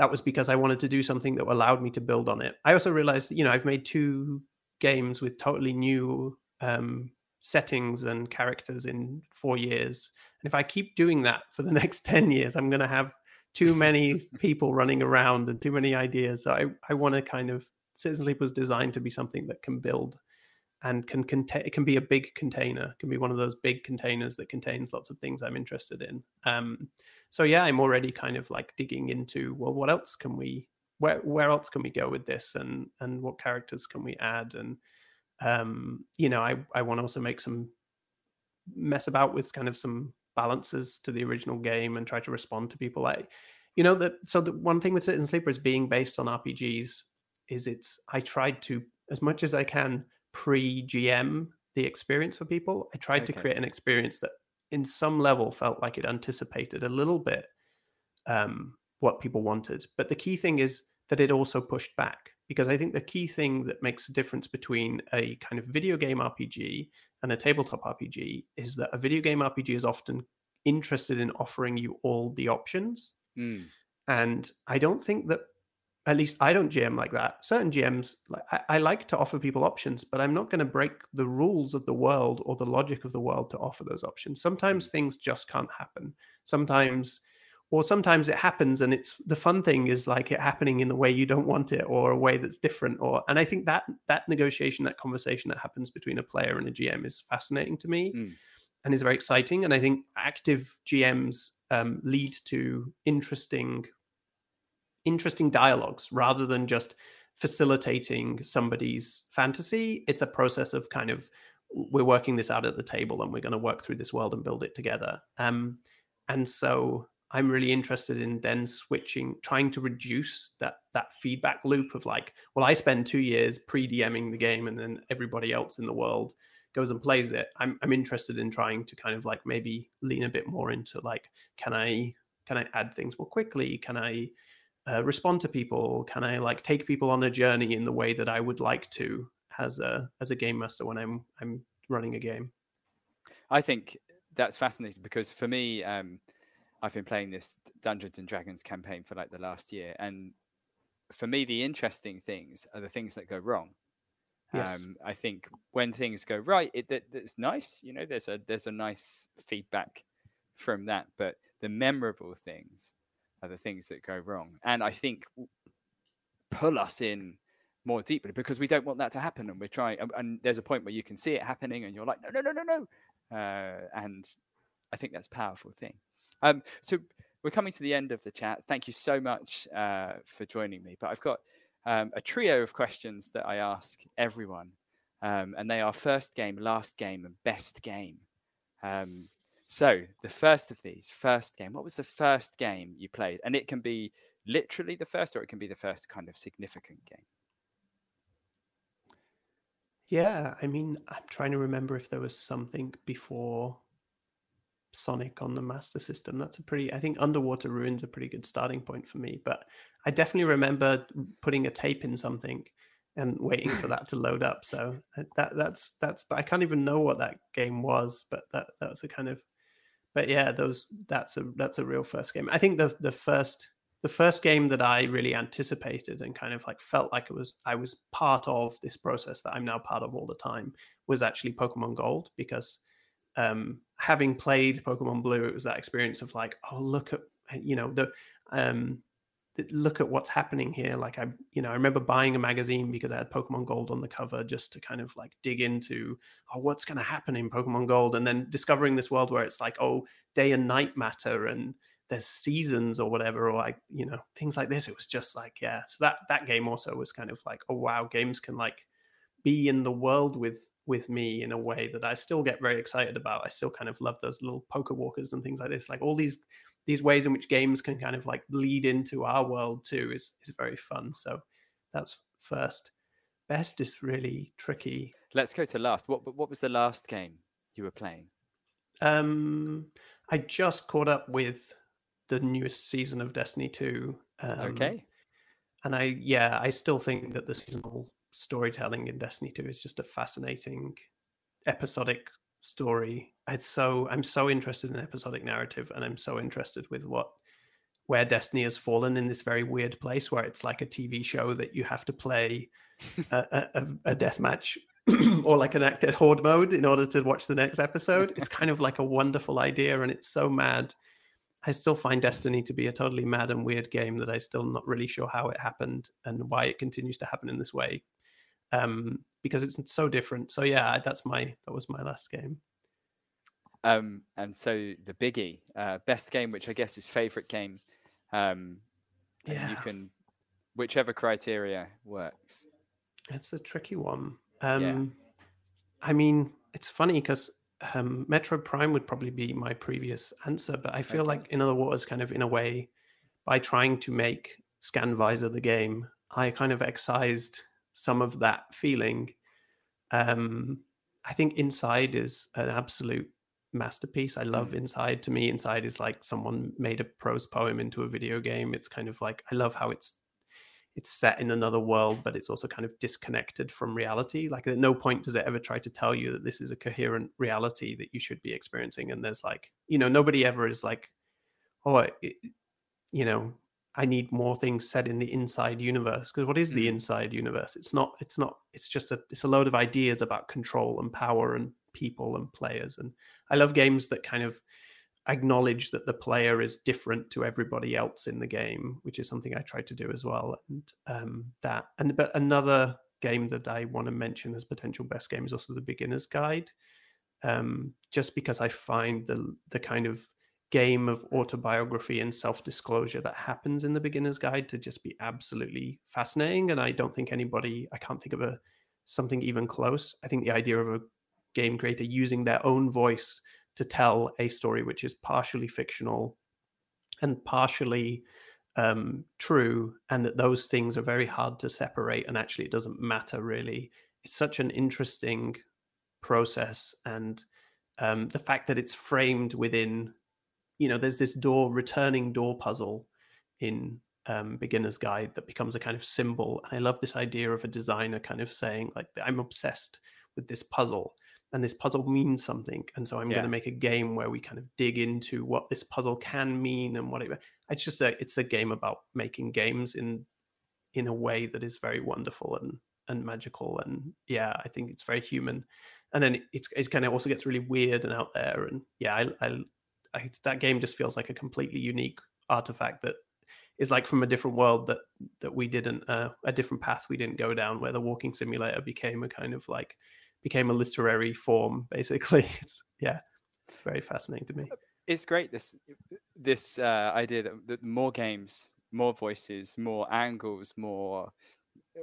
that was because i wanted to do something that allowed me to build on it i also realized that you know i've made two games with totally new um, settings and characters in four years. And if I keep doing that for the next 10 years, I'm going to have too many people running around and too many ideas. So I, I want to kind of, Citizen Sleep was designed to be something that can build and can contain, it can be a big container, can be one of those big containers that contains lots of things I'm interested in. Um, so yeah, I'm already kind of like digging into, well, what else can we, where, where else can we go with this and, and what characters can we add? And, um, you know, I, I want to also make some mess about with kind of some balances to the original game and try to respond to people. Like, you know, that so the one thing with Citizen Sleeper is being based on RPGs is it's I tried to as much as I can pre GM the experience for people. I tried okay. to create an experience that in some level felt like it anticipated a little bit um, what people wanted. But the key thing is that it also pushed back because I think the key thing that makes a difference between a kind of video game RPG and a tabletop RPG is that a video game RPG is often interested in offering you all the options. Mm. And I don't think that, at least I don't GM like that. Certain GMs, I, I like to offer people options, but I'm not going to break the rules of the world or the logic of the world to offer those options. Sometimes mm. things just can't happen. Sometimes or sometimes it happens and it's the fun thing is like it happening in the way you don't want it or a way that's different or and i think that that negotiation that conversation that happens between a player and a gm is fascinating to me mm. and is very exciting and i think active gms um, lead to interesting interesting dialogues rather than just facilitating somebody's fantasy it's a process of kind of we're working this out at the table and we're going to work through this world and build it together um, and so I'm really interested in then switching, trying to reduce that that feedback loop of like, well, I spend two years pre-DMing the game, and then everybody else in the world goes and plays it. I'm I'm interested in trying to kind of like maybe lean a bit more into like, can I can I add things more quickly? Can I uh, respond to people? Can I like take people on a journey in the way that I would like to as a as a game master when I'm I'm running a game? I think that's fascinating because for me. Um, I've been playing this Dungeons and Dragons campaign for like the last year, and for me, the interesting things are the things that go wrong. Yes. Um, I think when things go right, it that, it's nice. You know, there's a there's a nice feedback from that, but the memorable things are the things that go wrong, and I think pull us in more deeply because we don't want that to happen, and we're trying. And there's a point where you can see it happening, and you're like, no, no, no, no, no, uh, and I think that's a powerful thing. Um, so we're coming to the end of the chat. Thank you so much uh, for joining me. But I've got um, a trio of questions that I ask everyone, um, and they are first game, last game, and best game. Um, so the first of these, first game. What was the first game you played? And it can be literally the first, or it can be the first kind of significant game. Yeah, I mean, I'm trying to remember if there was something before Sonic on the Master System. That's a pretty. I think Underwater Ruins a pretty good starting point for me. But I definitely remember putting a tape in something and waiting for that to load up. So uh, that that's that's. But I can't even know what that game was. But that that's a kind of but yeah, those that's a that's a real first game. I think the the first the first game that I really anticipated and kind of like felt like it was I was part of this process that I'm now part of all the time was actually Pokemon Gold because um, having played Pokemon Blue, it was that experience of like, oh look at you know the um, look at what's happening here. Like I, you know, I remember buying a magazine because I had Pokemon Gold on the cover just to kind of like dig into, oh, what's going to happen in Pokemon Gold, and then discovering this world where it's like, oh, day and night matter, and there's seasons or whatever, or like you know things like this. It was just like, yeah. So that that game also was kind of like, oh wow, games can like be in the world with with me in a way that I still get very excited about. I still kind of love those little Pokewalkers and things like this. Like all these these ways in which games can kind of like lead into our world too is is very fun. So that's first. Best is really tricky. Let's go to last. What what was the last game you were playing? Um, I just caught up with the newest season of Destiny 2. Um, okay. And I yeah, I still think that the seasonal storytelling in Destiny 2 is just a fascinating episodic story. It's so I'm so interested in episodic narrative, and I'm so interested with what where Destiny has fallen in this very weird place where it's like a TV show that you have to play a, a, a death match or like an acted horde mode in order to watch the next episode. It's kind of like a wonderful idea, and it's so mad. I still find Destiny to be a totally mad and weird game that I'm still not really sure how it happened and why it continues to happen in this way um, because it's so different. So yeah, that's my that was my last game. Um, and so the biggie, uh, best game, which I guess is favorite game. Um, yeah, you can whichever criteria works. It's a tricky one. Um, yeah. I mean, it's funny because um, Metroid Prime would probably be my previous answer, but I feel okay. like In Other Waters, kind of in a way, by trying to make Scan Visor the game, I kind of excised some of that feeling. Um, I think Inside is an absolute masterpiece. I love mm. Inside. To me, Inside is like someone made a prose poem into a video game. It's kind of like I love how it's it's set in another world, but it's also kind of disconnected from reality. Like at no point does it ever try to tell you that this is a coherent reality that you should be experiencing. And there's like, you know, nobody ever is like, oh, it, you know, I need more things said in the inside universe because what is the mm. inside universe? It's not. It's not. It's just a. It's a load of ideas about control and power and people and players. And I love games that kind of acknowledge that the player is different to everybody else in the game, which is something I try to do as well. And um, that. And but another game that I want to mention as potential best game is also the Beginner's Guide, um, just because I find the the kind of game of autobiography and self-disclosure that happens in the beginner's guide to just be absolutely fascinating and i don't think anybody i can't think of a something even close. I think the idea of a game creator using their own voice to tell a story which is partially fictional and partially um, true and that those things are very hard to separate and actually it doesn't matter really. It's such an interesting process and um, the fact that it's framed within you know, there's this door returning door puzzle in um, beginner's guide that becomes a kind of symbol. And I love this idea of a designer kind of saying like, I'm obsessed with this puzzle and this puzzle means something. And so I'm yeah. going to make a game where we kind of dig into what this puzzle can mean and whatever it's just a, it's a game about making games in, in a way that is very wonderful and, and magical. And yeah, I think it's very human. And then it's, it kind of also gets really weird and out there. And yeah, I, I, I, that game just feels like a completely unique artifact that is like from a different world that that we didn't uh, a different path we didn't go down where the walking simulator became a kind of like became a literary form basically it's yeah it's very fascinating to me uh, it's great this this uh, idea that, that more games more voices more angles more uh,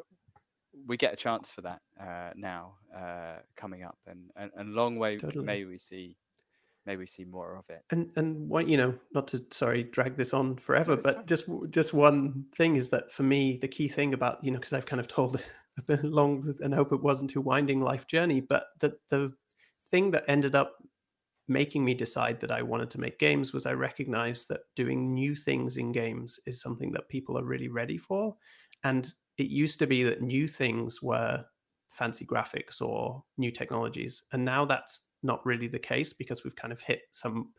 we get a chance for that uh, now uh, coming up and, and, and long way totally. may we see maybe see more of it. And and what you know, not to sorry drag this on forever, no, but fine. just just one thing is that for me, the key thing about you know, because I've kind of told a long and hope it wasn't too winding life journey, but the the thing that ended up making me decide that I wanted to make games was I recognized that doing new things in games is something that people are really ready for. And it used to be that new things were fancy graphics or new technologies. And now that's not really the case because we've kind of hit some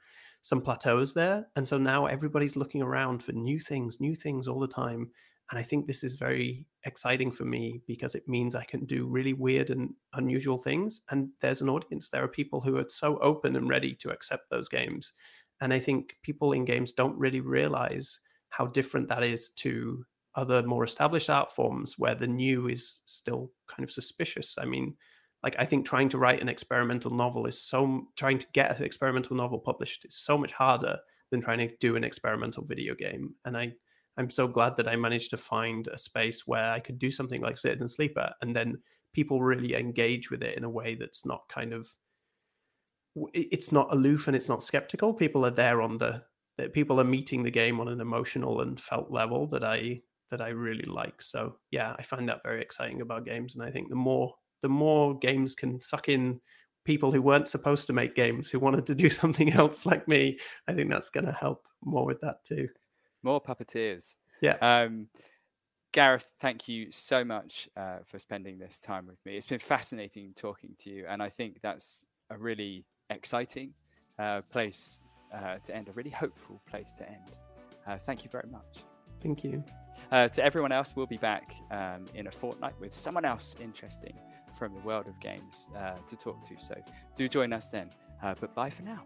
some plateaus there. And so now everybody's looking around for new things, new things all the time. And I think this is very exciting for me because it means I can do really weird and unusual things. And there's an audience. There are people who are so open and ready to accept those games. And I think people in games don't really realize how different that is to other more established art forms where the new is still kind of suspicious. I mean, like I think trying to write an experimental novel is so trying to get an experimental novel published is so much harder than trying to do an experimental video game. And I I'm so glad that I managed to find a space where I could do something like Citizen Sleeper and then people really engage with it in a way that's not kind of it's not aloof and it's not skeptical. People are there on the people are meeting the game on an emotional and felt level that I that I really like. So yeah, I find that very exciting about games, and I think the more the more games can suck in people who weren't supposed to make games who wanted to do something else like me, I think that's going to help more with that too. More puppeteers. Yeah. Um, Gareth, thank you so much uh, for spending this time with me. It's been fascinating talking to you, and I think that's a really exciting uh, place uh, to end, a really hopeful place to end. Uh, thank you very much. Thank you. Uh, to everyone else, we'll be back um, in a fortnight with someone else interesting from the world of games uh, to talk to. So do join us then. but bye for now.